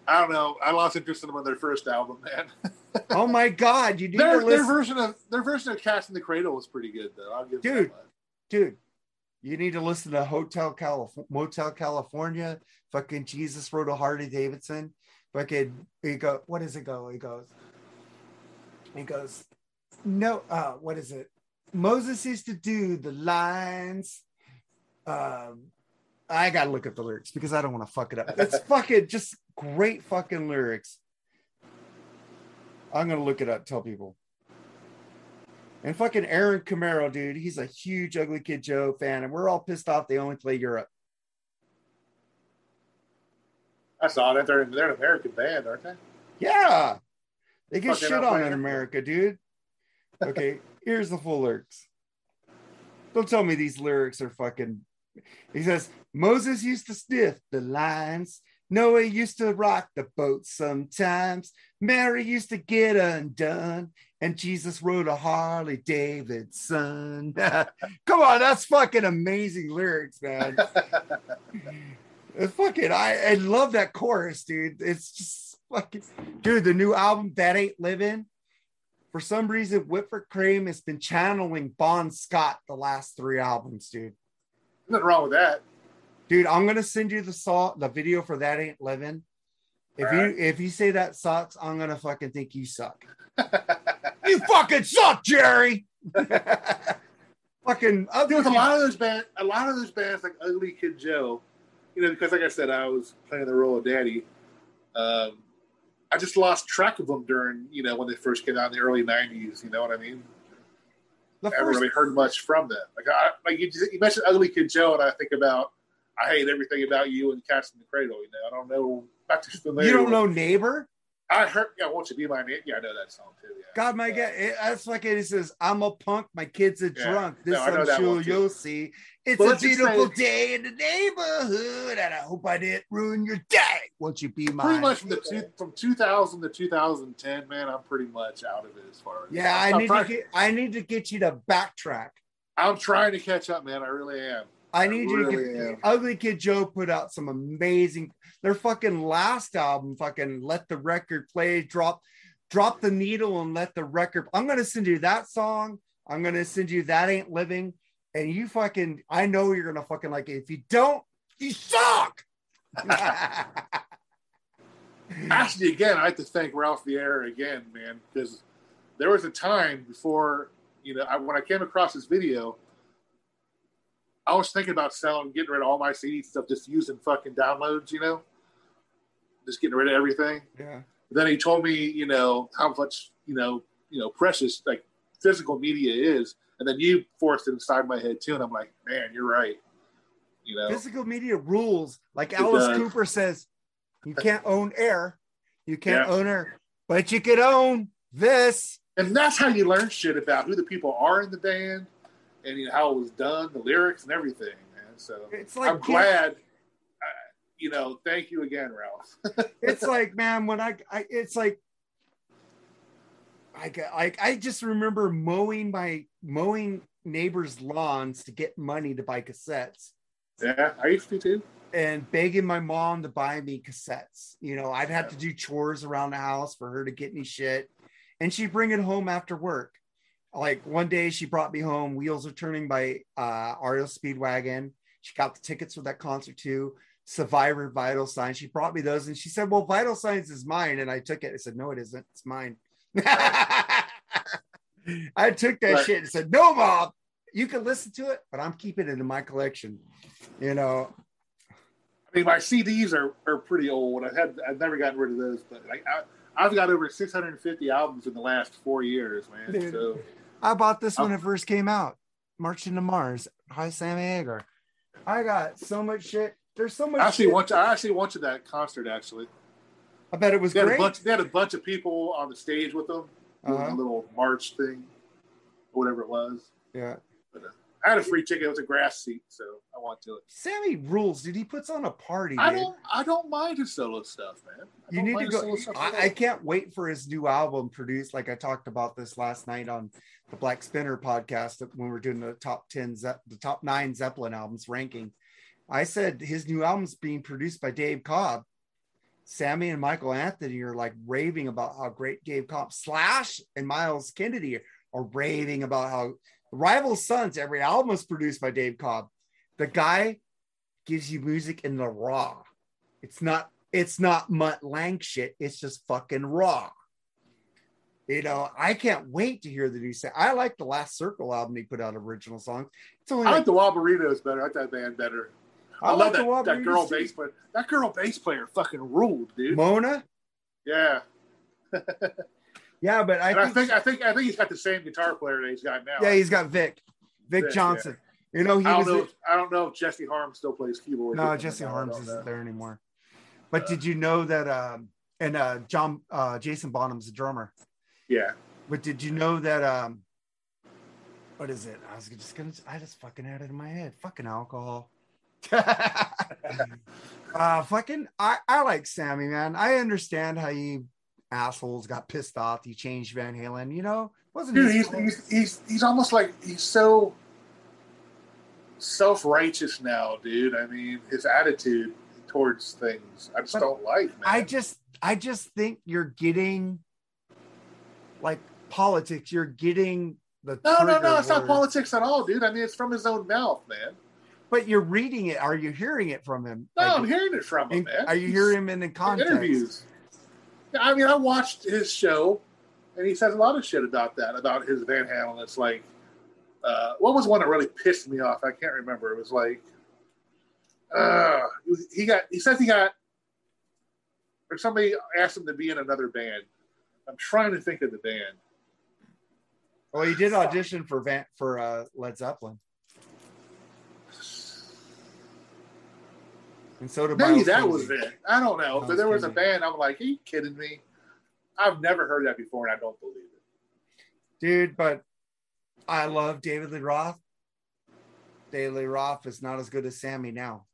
I don't know. I lost interest in them on their first album, man. oh my god, you need their, to listen. Their version of their version of Cats in the Cradle was pretty good, though. I'll give dude, dude. You need to listen to Hotel California, Motel California. Fucking Jesus wrote a Harley Davidson. Fucking he go. What does it go? He goes. He goes. No. Uh, what is it? Moses used to do the lines. Um, I gotta look at the lyrics because I don't want to fuck it up. It's fucking just great fucking lyrics. I'm gonna look it up. Tell people. And fucking Aaron Camaro, dude, he's a huge Ugly Kid Joe fan, and we're all pissed off they only play Europe. I saw that they're they're an American band, aren't they? Yeah, they get shit on in America, dude. Okay, here's the full lyrics. Don't tell me these lyrics are fucking. He says Moses used to sniff the lines. Noah used to rock the boat sometimes. Mary used to get undone. And Jesus rode a Harley Davidson. Come on, that's fucking amazing lyrics, man. it's uh, fucking, I, I love that chorus, dude. It's just fucking, dude, the new album, That Ain't Living. For some reason, Whitfield Crane has been channeling Bon Scott the last three albums, dude. Nothing wrong with that dude. I'm gonna send you the saw the video for that ain't living. If you if you say that sucks, I'm gonna fucking think you suck. You fucking suck, Jerry. fucking dude, with a lot of those bands, a lot of those bands like Ugly Kid Joe, you know, because like I said, I was playing the role of daddy. Um, I just lost track of them during, you know, when they first came out in the early '90s. You know what I mean? The I haven't really heard much from them. Like, I, like you, you mentioned Ugly Kid Joe, and I think about I hate everything about you and Cats in the Cradle. You know, I don't know. Not too familiar. You don't know Neighbor? I heard. Yeah, won't you be my neighbor? Yeah, I know that song too. Yeah. God, my God, that's like it. It says, "I'm a punk. My kids are yeah. drunk. This no, I'm sure you'll see. It's a beautiful day in the neighborhood, and I hope I didn't ruin your day. Won't you be my?" Pretty much from the two, from 2000 to 2010, man. I'm pretty much out of it as far as. Yeah, I need to get. I need to get you to backtrack. I'm trying to catch up, man. I really am. I need you really to get Ugly Kid Joe put out some amazing their fucking last album, fucking let the record play, drop drop the needle and let the record. I'm gonna send you that song. I'm gonna send you that ain't living. And you fucking I know you're gonna fucking like it. If you don't, you suck. Actually, again, I have to thank Ralph Vieira again, man, because there was a time before, you know, I, when I came across this video, I was thinking about selling, getting rid of all my CD stuff, just using fucking downloads, you know, just getting rid of everything. Yeah. But then he told me, you know, how much, you know, you know, precious like physical media is, and then you forced it inside my head too, and I'm like, man, you're right. You know, physical media rules. Like Alice does. Cooper says, you can't own air, you can't yeah. own air, but you can own this. And that's how you learn shit about who the people are in the band and you know, how it was done, the lyrics and everything, man. So it's like I'm glad. Uh, you know, thank you again, Ralph. it's like, man, when I, I it's like, I, I, I just remember mowing my mowing neighbors' lawns to get money to buy cassettes Yeah, I used to too. and begging my mom to buy me cassettes. You know, I'd have to do chores around the house for her to get me shit. And she'd bring it home after work. Like one day she brought me home Wheels are Turning by uh REO Speedwagon. She got the tickets for that concert too. Survivor Vital Signs. She brought me those and she said, Well, Vital Signs is mine. And I took it. I said, No, it isn't. It's mine. I took that Right. shit and said, No, mom, you can listen to it, but I'm keeping it in my collection. You know, I mean, my CDs are, are pretty old. i've had I've never gotten rid of those, but like I, I've got over 650 albums in the last four years, man. Dude. So I bought this when Oh. it first came out. Marching to Mars. Hi, Sammy Hagar. I got so much shit. There's so much. I actually shit. went to, I actually went to that concert. Actually, I bet it was they had great. bunch they had a bunch of people on the stage with them doing Uh-huh. a little march thing, whatever it was. Yeah. I had a free ticket. It was a grass seat, so I went to it. Sammy rules, dude. He puts on a party. I dude. don't I don't mind his solo stuff, man. I You need to go. I, I can't wait for his new album produced. Like I talked about this last night on the Black Spinner podcast when we were doing the top 10, Ze- the top nine Zeppelin albums ranking. I said his new album's being produced by Dave Cobb. Sammy and Michael Anthony are like raving about how great Dave Cobb Slash and Myles Kennedy are raving about how Rival Sons, every album is produced by Dave Cobb. The guy gives you music in the raw. It's not it's not Mutt Lange shit. It's just fucking raw. You know, I can't wait to hear the new set. I like the last Circle album he put out original songs. It's only I like, like the Waboritas better. I like that band better. I, like love the that, that girl bass player. That girl bass player fucking ruled, dude. Mona. yeah, Yeah, but I and I think, think I think I think he's got the same guitar player that he's got now. yeah, he's got Vic, Vic Vic, Johnson. You know, he I don't know. If, I don't know if Jesse Harms still plays keyboard. no. Jesse Harms know. isn't there anymore. But did you know that? Um, and uh, John uh, Jason Bonham's a drummer. Yeah, But did you know that um what is it? I was just gonna I just fucking had it in my head. Fucking alcohol. uh fucking I, I like Sammy, man. I understand how you assholes got pissed off. He changed Van Halen, you know? Wasn't dude, he's, he's he's he's almost like he's so self righteous now, dude. I mean, his attitude towards things, I just But don't like, man. I just I just think you're getting like politics, you're getting the no, no, no, it's not politics at all, dude. I mean, it's from his own mouth, man. But you're reading it. Are you hearing it from him? No, Like, I'm hearing it from him, in- man. are you hearing him in the context? interviews. I mean, I watched his show, and he says a lot of shit about that, about his Van Halen. It's like, uh, what was one that really pissed me off? I can't remember. It was like, uh, he got. He says he got, or somebody asked him to be in another band. I'm trying to think of the band. Well, he did audition for Van, for uh, Led Zeppelin, and so did Maybe Myles that was it. I don't know. Myles But there was a band. I'm like, are you kidding me? I've never heard that before, and I don't believe it. dude. But I love David Lee Roth. David Lee Roth is not as good as Sammy now.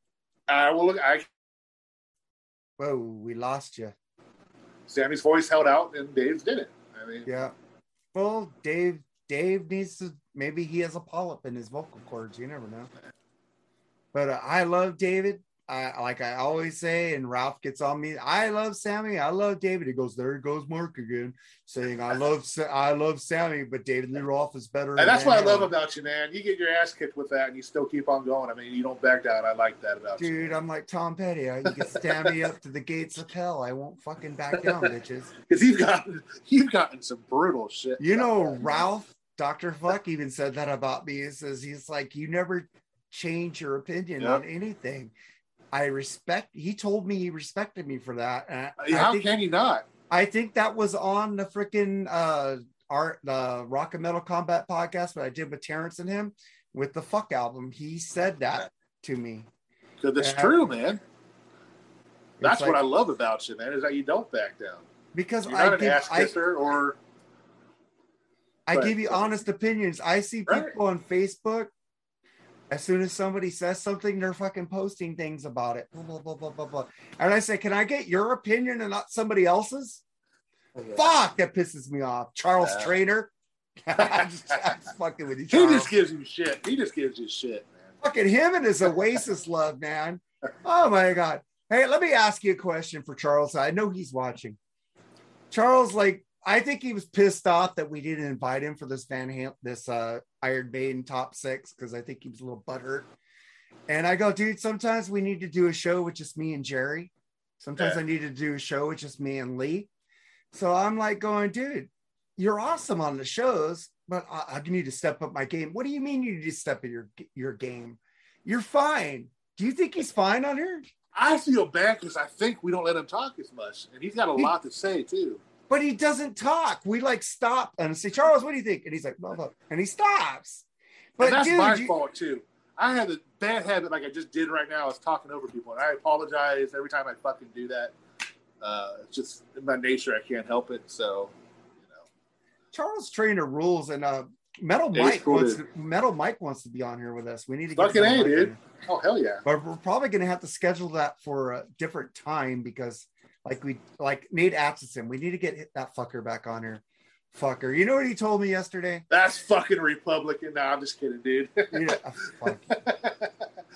Uh, will look, I, Whoa, we lost you. Sammy's voice held out, and Dave's didn't. I mean, Yeah. Well, Dave. Dave needs to. Maybe he has a polyp in his vocal cords. You never know. But uh, I love David. I like I always say, and Ralph gets on me. I love Sammy. I love David. He goes, there goes Mark again, saying I love I love Sammy, but David Lee Roth is better. And that's what I love about you, man. You get your ass kicked with that, and you still keep on going. I mean, you don't back down. I like that about you. Dude, I'm like Tom Petty. I- You can stand me up to the gates of hell. I won't fucking back down, bitches. Because you've gotten you've gotten some brutal shit. You know, that. Ralph, Dr. Fuck even said that about me. He says he's like, you never change your opinion Yep. on anything. I respect he told me he respected me for that. And I, I How think can he not? I think that was on the freaking uh art the rock and metal combat podcast that I did with Terrence and him with the fuck album. He said that to me. Because it's Yeah. true, man. That's It's what I love about you, man. Is that you don't back down. because You're I an give, ass I, or I Right. give you honest opinions. I see Right. people on Facebook. As soon as somebody says something, they're fucking posting things about it. Blah, blah, blah, blah, blah, blah. And I say, Can I get your opinion and not somebody else's? Oh, Fuck, that pisses me off. Charles Yeah. Trainer. fucking with you. He just gives you shit. He just gives you shit, man. fucking him and his Oasis love, man. Oh my god. Hey, let me ask you a question for Charles. I know he's watching. Charles, like, I think he was pissed off that we didn't invite him for this Van Halen, this uh Iron Maiden top six, because I think he was a little butthurt. And I go, dude, sometimes we need to do a show with just me and Jerry. Sometimes Yeah. I need to do a show with just me and Lee. So I'm like going, dude, you're awesome on the shows, but I, I need to step up my game. What do you mean you need to step up your your game? You're fine. Do you think he's fine on here? I feel bad because I think we don't let him talk as much, and he's got a lot to say too. But he doesn't talk. We like stop and say, Charles, what do you think? And he's like, blah, blah. and he stops. But But that's dude, my you- fault too. I have a bad habit, like I just did right now, is talking over people, and I apologize every time I fucking do that. Uh, it's just in my nature, I can't help it. So, you know, Charles Trainer rules and uh Metal Yeah, Mike cool, wants to, Metal Mike wants to be on here with us. We need to Fucking Metal A, dude. oh hell yeah, But we're probably gonna have to schedule that for a different time because like we like Nate Atchison, we need to get that fucker back on here. Fucker. You know what he told me yesterday? that's fucking Republican. No, I'm just kidding, dude. You know, oh, fuck.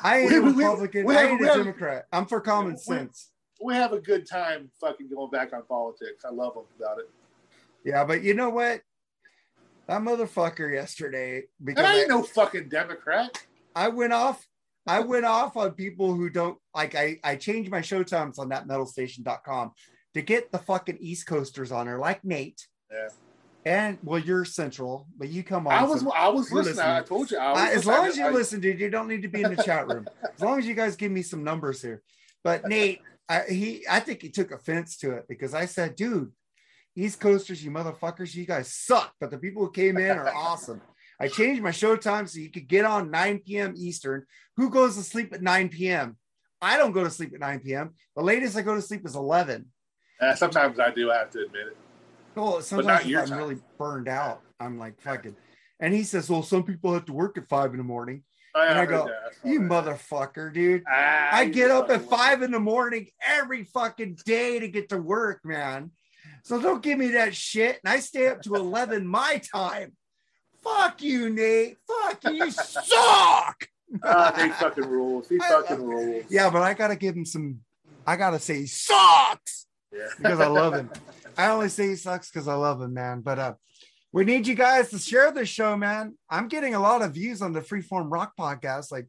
I ain't We- a we- we- Republican. we I ain't a Democrat. I'm for common sense. we have a good time fucking going back on politics. I love them about it. Yeah, but you know what? That motherfucker yesterday because I I, ain't no fucking Democrat. I went off. I went off on people who don't like. I I changed my show times on that metalstation.com to get the fucking East Coasters on there, like Nate. Yeah. And well, you're Central, but you come on. I was so- I was We're listening. I told you. I was I- as long as you I- listen, dude, you don't need to be in the chat room. As long as you guys give me some numbers here. But Nate, I, he, I think he took offense to it because I said, dude, East Coasters, you motherfuckers, you guys suck. But the people who came in are awesome. I changed my show time so you could get on 9 p.m. Eastern. Who goes to sleep at 9 p.m.? I don't go to sleep at 9 p.m. The latest I go to sleep is 11. Uh, sometimes I do. I have to admit it. Well, sometimes I'm time. really burned out. I'm like fucking. And he says, well, some people have to work at five in the morning. I, And I go, that. You that. motherfucker, dude. Ah, I get up at five in the morning every fucking day to get to work, man. So don't give me that shit. And I stay up to 11 my time. Fuck you, Nate. Fuck you. You suck. Ah, he fucking rules. He fucking rules. yeah, but I got to give him some, I got to say he sucks Yeah. because I love him. I only say he sucks because I love him, man. But uh, we need you guys to share this show, man. I'm getting a lot of views on the Freeform Rock podcast. Like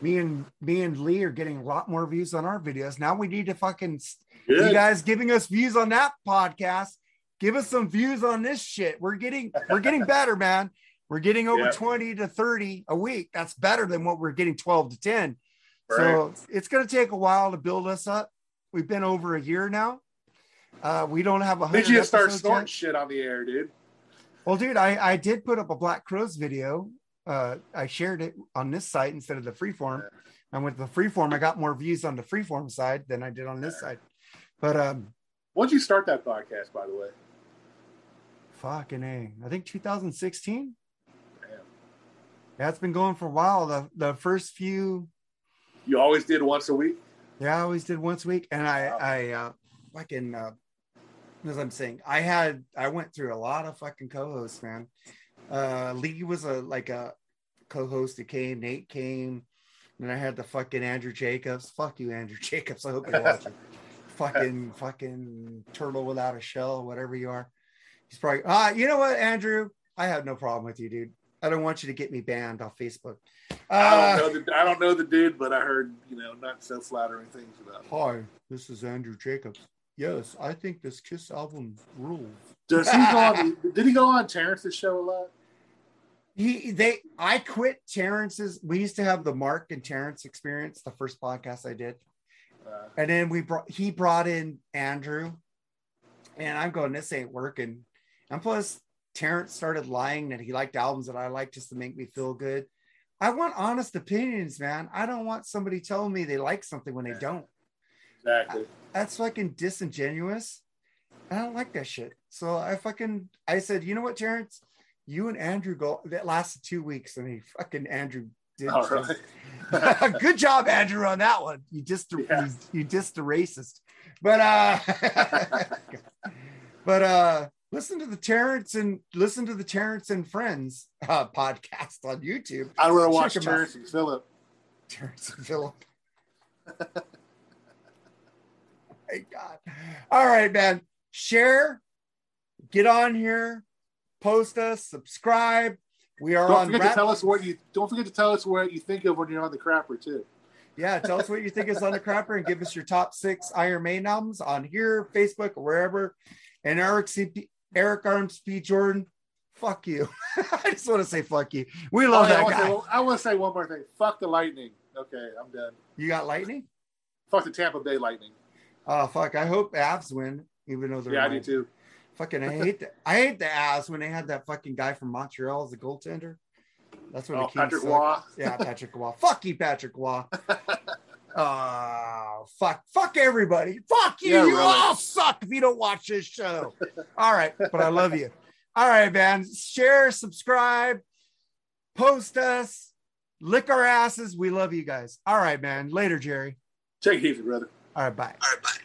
me and me and Lee are getting a lot more views on our videos. Now we need to fucking you guys giving us views on that podcast. Give us some views on this shit. We're getting we're getting better, man. We're getting over Yeah. 20 to 30 a week. That's better than what we're getting 12 to 10. Right. So it's going to take a while to build us up. We've been over a year now. Uh, we don't have a Did hundred you start snorting yet. shit on the air, dude? Well, dude, I, I did put up a Black Crowes video. Uh, I shared it on this site instead of the freeform. And with the freeform, I got more views on the freeform side than I did on this side. But um, When'd you start that podcast, by the way? Fucking a, I think 2016. Damn. Yeah, it's been going for a while. The the first few, You always did once a week? yeah, I always did once a week, and I Wow. I uh, fucking uh, as I'm saying, I had I went through a lot of fucking co-hosts, man. Uh, Lee was a like a co-host that came. Nate came. And I had the fucking Andrew Jacobs. Fuck you, Andrew Jacobs. I hope you're watching. fucking fucking turtle without a shell, whatever you are. He's probably ah, you know what, Andrew? I have no problem with you, dude. I don't want you to get me banned off Facebook. I Uh, don't know the I don't know the dude, but I heard you know not so flattering things about. Him. hi, this is Andrew Jacobs. Yes, I think this Kiss album rules. Does he go on? did he go on Terrence's show a lot? He they I quit Terrence's. We used to have the Marc and Terrence experience, the first podcast I did. Uh, And then we brought he brought in Andrew, and I'm going, this ain't working. And plus, Terrence started lying that he liked albums that I liked just to make me feel good. I want honest opinions, man. I don't want somebody telling me they like something when they don't. exactly. That's fucking disingenuous. I don't like that shit. So I fucking I said, you know what, Terrence? You and Andrew go that lasted two weeks, and he fucking Andrew did All some- right. Good job, Andrew, on that one. You just Yeah. you, you just the racist. But uh but uh listen to the Terrence and listen to the Terrence and Friends uh, podcast on YouTube. I want to watch watch 'em out. Terrence and Phillip. Terrence and Phillip. My God. All right, man. Share, get on here, post us, subscribe. We are Don't on forget Rap- to tell us what you. Don't forget to tell us what you think of when you're on the crapper too. Yeah, tell us what you think is on the crapper and give us your top six Iron Maiden albums on here, Facebook, or wherever. And Eric CP, Eric Arms P. Jordan, fuck you. I just want to say fuck you. We Oh, love I that to guy. say- I want to say one more thing. Fuck the Lightning. Okay, I'm done. You got lightning? Fuck the Tampa Bay Lightning. Oh fuck! I hope Avs win, even though they're Yeah, I do too. Fucking, I hate the I hate the Avs when they had that fucking guy from Montreal as a goaltender. That's when Oh, the Kings Patrick. Roy. Yeah, Patrick Roy. fuck you, Patrick Roy. Oh, fuck, fuck everybody. Fuck you. Yeah, you really. all suck if you don't watch this show. all right, but I love you. All right, man. Share, subscribe, post us, lick our asses. We love you guys. All right, man. Later, Jerry. Take it easy, brother. All right, bye. All right, bye.